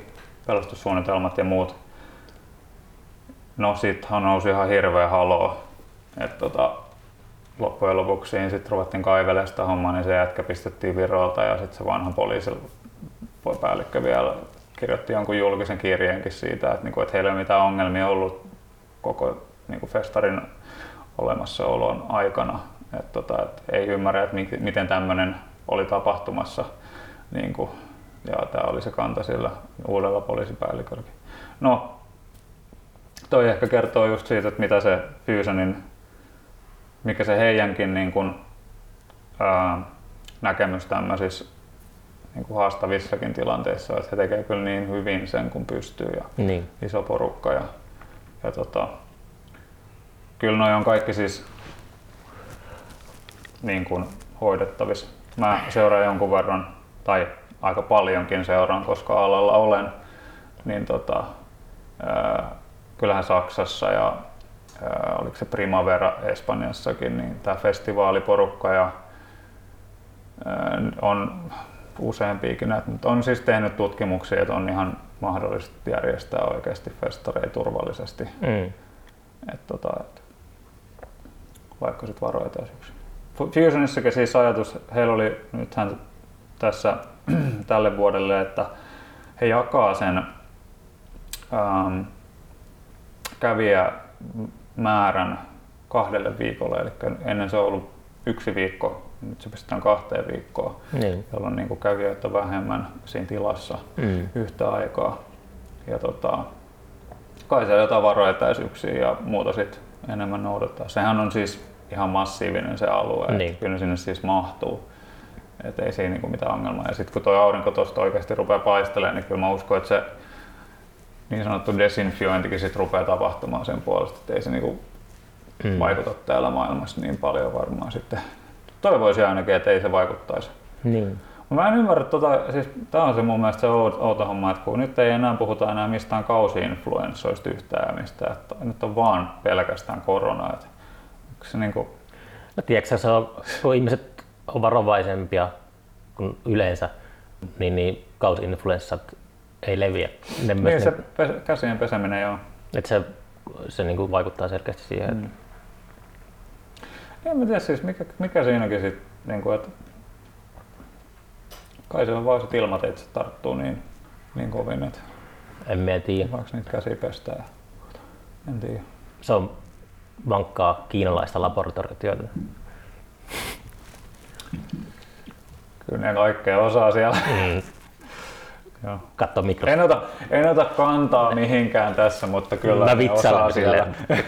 pelastussuunnitelmat ja muut. No sittenhän nousi ihan hirveä haloo. Et tota, loppujen lopuksi niin sitten ruvettiin kaivelemaan sitä hommaa, niin se jätkä pistettiin Virolta ja sitten se vanha poliisi päällikkö vielä kirjoitti jonkun julkisen kirjeenkin siitä, että, niinku, että heillä ei ole mitään ongelmia ollut koko niinku festarin olemassaolon aikana. Et, tota, et ei ymmärrä, että miten tämmöinen oli tapahtumassa. Niinku, ja tämä oli se kanta sillä uudella poliisipäällikölläkin. No, toi ehkä kertoo just siitä, että mitä se Fusionin, mikä se heidänkin niin kun, ää, näkemys tämmöisissä niin kuin haastavissakin tilanteissa, että he tekevät kyllä niin hyvin sen kun pystyy ja niin. iso porukka. Ja, ja tota, kyllä noi on kaikki siis niin kuin hoidettavissa. Mä seuraan jonkun verran, tai aika paljonkin seuraan, koska alalla olen, niin tota, ää, kyllähän Saksassa ja ää, oliko se Primavera Espanjassakin, niin tämä festivaaliporukka ja ää, on useampiakin näitä, mutta on siis tehnyt tutkimuksia, että on ihan mahdollista järjestää oikeasti festareja turvallisesti. Mm. Et tota, et, vaikka sitten varoitaisiin. Fusionissakin siis ajatus, heillä oli nythän tässä tälle vuodelle, että he jakaa sen ähm, kävijämäärän kahdelle viikolle, eli ennen se on ollut yksi viikko nyt se pistetään kahteen viikkoon, niin. jolloin niin kävijöitä on vähemmän siinä tilassa mm. yhtä aikaa. Ja tota, kai se jotain varoetäisyyksiä ja muuta sit enemmän noudattaa. Sehän on siis ihan massiivinen se alue, niin. että kyllä sinne siis mahtuu. Et ei siinä niinku mitään ongelmaa. Ja sitten kun tuo aurinko tuosta oikeasti rupeaa paistelemaan, niin kyllä mä uskon, että se niin sanottu desinfiointikin sit rupeaa tapahtumaan sen puolesta, että ei se niinku mm. vaikuta täällä maailmassa niin paljon varmaan sitten toivoisin ainakin, että ei se vaikuttaisi. Niin. Mä en ymmärrä, tota, siis tää on se mun mielestä se outo homma, että kun nyt ei enää puhuta enää mistään kausi-influenssoista yhtään mistään, että nyt on vaan pelkästään korona. Että, se niinku... No tiedätkö se on, kun ihmiset on varovaisempia kuin yleensä, niin, niin kausi-influenssat ei leviä. Ne niin, myös se ne... käsien peseminen joo. Että se, se niinku vaikuttaa selkeästi siihen, mm. että en mä tiedä siis, mikä, mikä siinäkin sitten, niin kuin, että kai se on vaan se ilmat, että se tarttuu niin, niin kovin, että en mä tiedä. Vaikka niitä käsiä pestää. En tiedä. Se on vankkaa kiinalaista laboratoriotyötä. Kyllä ne kaikkea osaa siellä. Mm. Katso En ota, en ota kantaa mihinkään tässä, mutta kyllä Mä vitsailen sille.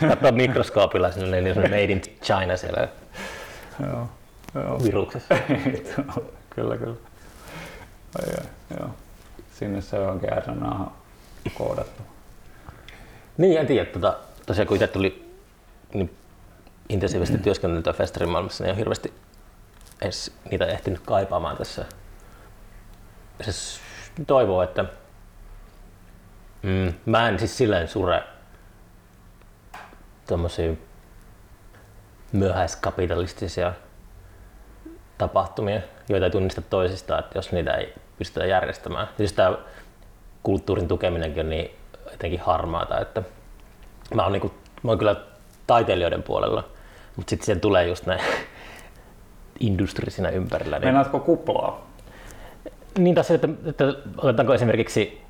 Katso mikroskoopilla sinne, niin on made in China siellä joo, joo. viruksessa. kyllä, kyllä. Ai, ai, joo. Sinne se onkin RNA koodattu. Niin, en tiedä. Tota, tosiaan kun itse tuli niin intensiivisesti mm. työskennellyt festarin maailmassa, niin on hirveästi edes niitä ehtinyt kaipaamaan tässä. Se toivoo, että mm, mä en siis silleen sure tommosia myöhäiskapitalistisia tapahtumia, joita ei tunnista toisistaan, että jos niitä ei pystytä järjestämään. Siis tämä kulttuurin tukeminenkin on niin jotenkin harmaata, että mä oon, niinku, mä oon kyllä taiteilijoiden puolella, mutta sitten siihen tulee just näin industri siinä ympärillä. Niin... Meinaatko kuplaa? Niin tässä, että, että otetaanko esimerkiksi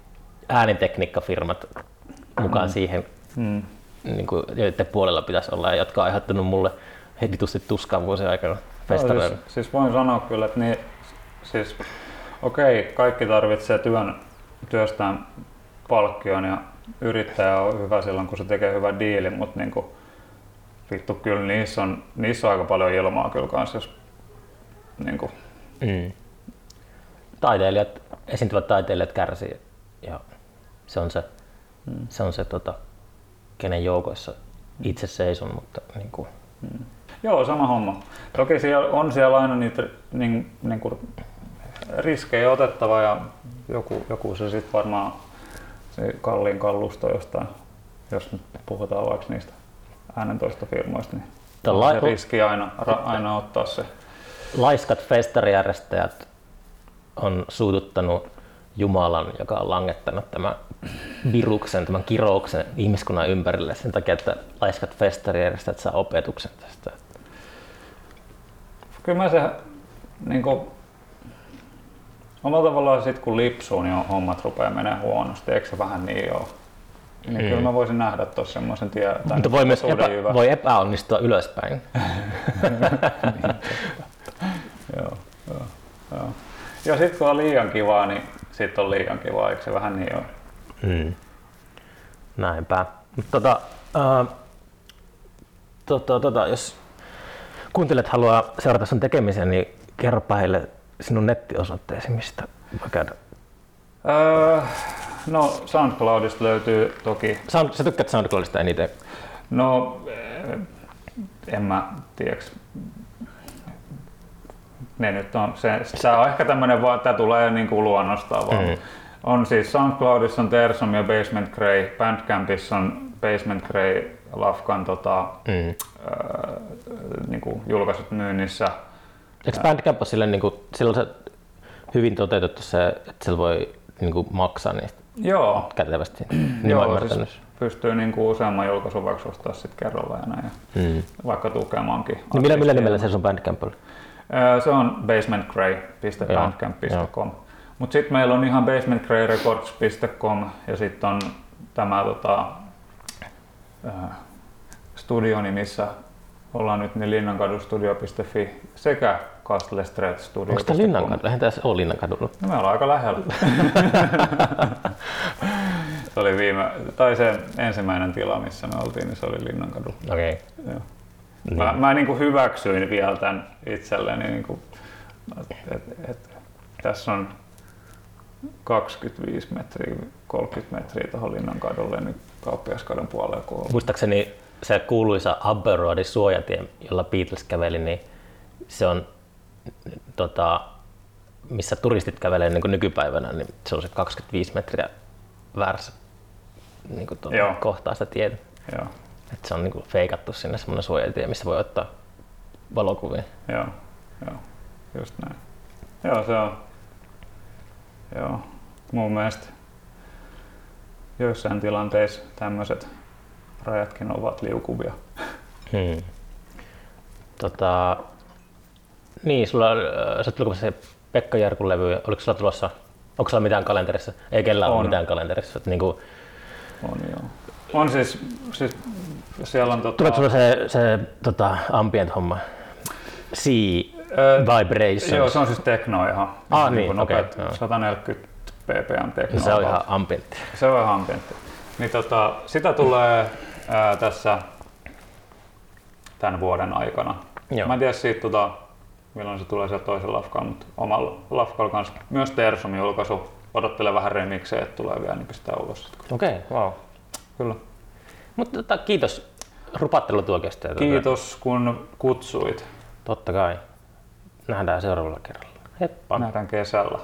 äänitekniikkafirmat mukaan mm. siihen, mm. Niin kuin, joiden puolella pitäisi olla, ja jotka on aiheuttanut mulle heditusti tuskaa vuosien aikana festareilla. No, siis, siis, voin sanoa kyllä, että niin, siis, okei, okay, kaikki tarvitsee työn, työstään palkkion ja yrittäjä on hyvä silloin, kun se tekee hyvän diilin, mutta niin kuin, vittu, kyllä niissä on, niissä on aika paljon ilmaa kyllä kanssa, jos niin kuin, mm taiteilijat, esiintyvät taiteilijat kärsii ja se on se, hmm. se, on se tota, kenen joukoissa itse seison, mutta niin kuin. Hmm. Joo, sama homma. Toki siellä on siellä aina niitä niin, niin kuin riskejä otettava ja joku, joku se sitten varmaan se kalliin kallusto jostain, jos nyt puhutaan vaikka niistä äänentoistofirmoista, niin on se riski aina, ra- aina ottaa se. laiskat festarijärjestäjät on suututtanut Jumalan, joka on langettanut tämän viruksen, tämän kirouksen ihmiskunnan ympärille sen takia, että laiskat festarijärjestäjät saa opetuksen tästä. Kyllä mä se niin kuin, omalla tavallaan sit kun lipsuu, niin hommat rupeaa menemään huonosti. Eikö se vähän niin ole? Niin Mm. kyllä mä voisin nähdä tuossa semmoisen tie. tai Mutta voi myös epä, voi epäonnistua ylöspäin. Joo, joo, joo. Ja sitten kun on liian kivaa, niin sitten on liian kivaa. Eikö se vähän niin ole? Mm. Näinpä. Mut Tota, ää, tota, tota, jos kuuntelijat haluaa seurata sun tekemisiä, niin kerropa heille sinun nettiosoitteesi, mistä voi käydä. Öö, no SoundCloudista löytyy toki Sound, sä tykkäät SoundCloudista eniten. No, en mä tiedäks. Ne nyt on, se, tää on ehkä tämmönen vaan, tää tulee niinku luonnostaan vaan. Mm. On siis SoundCloudissa on Tersom ja Basement Grey, Bandcampissa on Basement Grey Lafkan tota, Mm. äh, niinku julkaisut myynnissä. Eikö Bandcamp ole sille, niin kuin, sillä on se hyvin toteutettu se, että sillä voi niin kuin, maksaa niistä Joo, kätevästi? Niin joo siis pystyy niinku useamman julkaisun vaikka ostaa sit kerralla ja näin. Ja Mm. vaikka tukemaankin. Niin millä, millä artistia. nimellä se sun Bandcamp oli? Öö, Se on basementgrey.bandcamp.com. Mutta sitten meillä on ihan basementgreyrecords.com ja sitten on tämä tota, äh, studioni, missä ollaan nyt niin linnankadustudio.fi sekä Castle Street Studio. Onko tämä Linnankadu? Eihän tässä ole Linnankadulla. No me ollaan aika lähellä. se oli viime, tai se ensimmäinen tila, missä me oltiin, niin se oli Linnankadu. Okei. Joo. Niin. Mä, mä niin kuin hyväksyin vielä tämän itselleni, niin kuin, että et, tässä on 25 metriä, 30 metriä tuohon Linnan kadulle, niin kauppiaskadun puolelle on. Muistaakseni se kuuluisa Abbey Roadin suojatie, jolla Beatles käveli, niin se on tota, missä turistit kävelee niin kuin nykypäivänä, niin se on se 25 metriä väärässä niin kuin tuota, Joo. kohtaa sitä tietä. Joo, Et se on niin kuin feikattu sinne semmoinen suojatie, missä voi ottaa valokuvia. joo, joo, just näin. Joo, se on, joo, mun mielestä joissain tilanteissa tämmöiset rajatkin ovat liukuvia. Hmm. Tota, niin, sulla, äh, sä oot lukemassa se Pekka Jarkun levy, oliko sulla tulossa, onko sulla mitään kalenterissa? Ei kellään ole On. mitään kalenterissa. Että niinku, On joo. On siis, siis siellä on tota, tuleeko sulla se, se tota, ambient-homma? Sea Ö, Vibrations. Joo, se on siis tekno ihan. Ah, niin, nopeat, okei, joo. 140 ppm tekno. se on ihan ambientti. se on ihan ambientti. Niin tota, sitä tulee ää, tässä tämän vuoden aikana. Joo. Mä en tiedä siitä, tota, milloin se tulee sieltä toisen lafkaan, mutta omalla lafkalla kanssa. Myös Tersomin julkaisu. Odottelen vähän remiksejä, että tulee vielä, niin pistää ulos. Okei, okay, wow. Kyllä. Mutta tota, kiitos rupattelutuokiosta. Kiitos kun kutsuit. Totta kai. Nähdään seuraavalla kerralla. Heippa. Nähdään kesällä.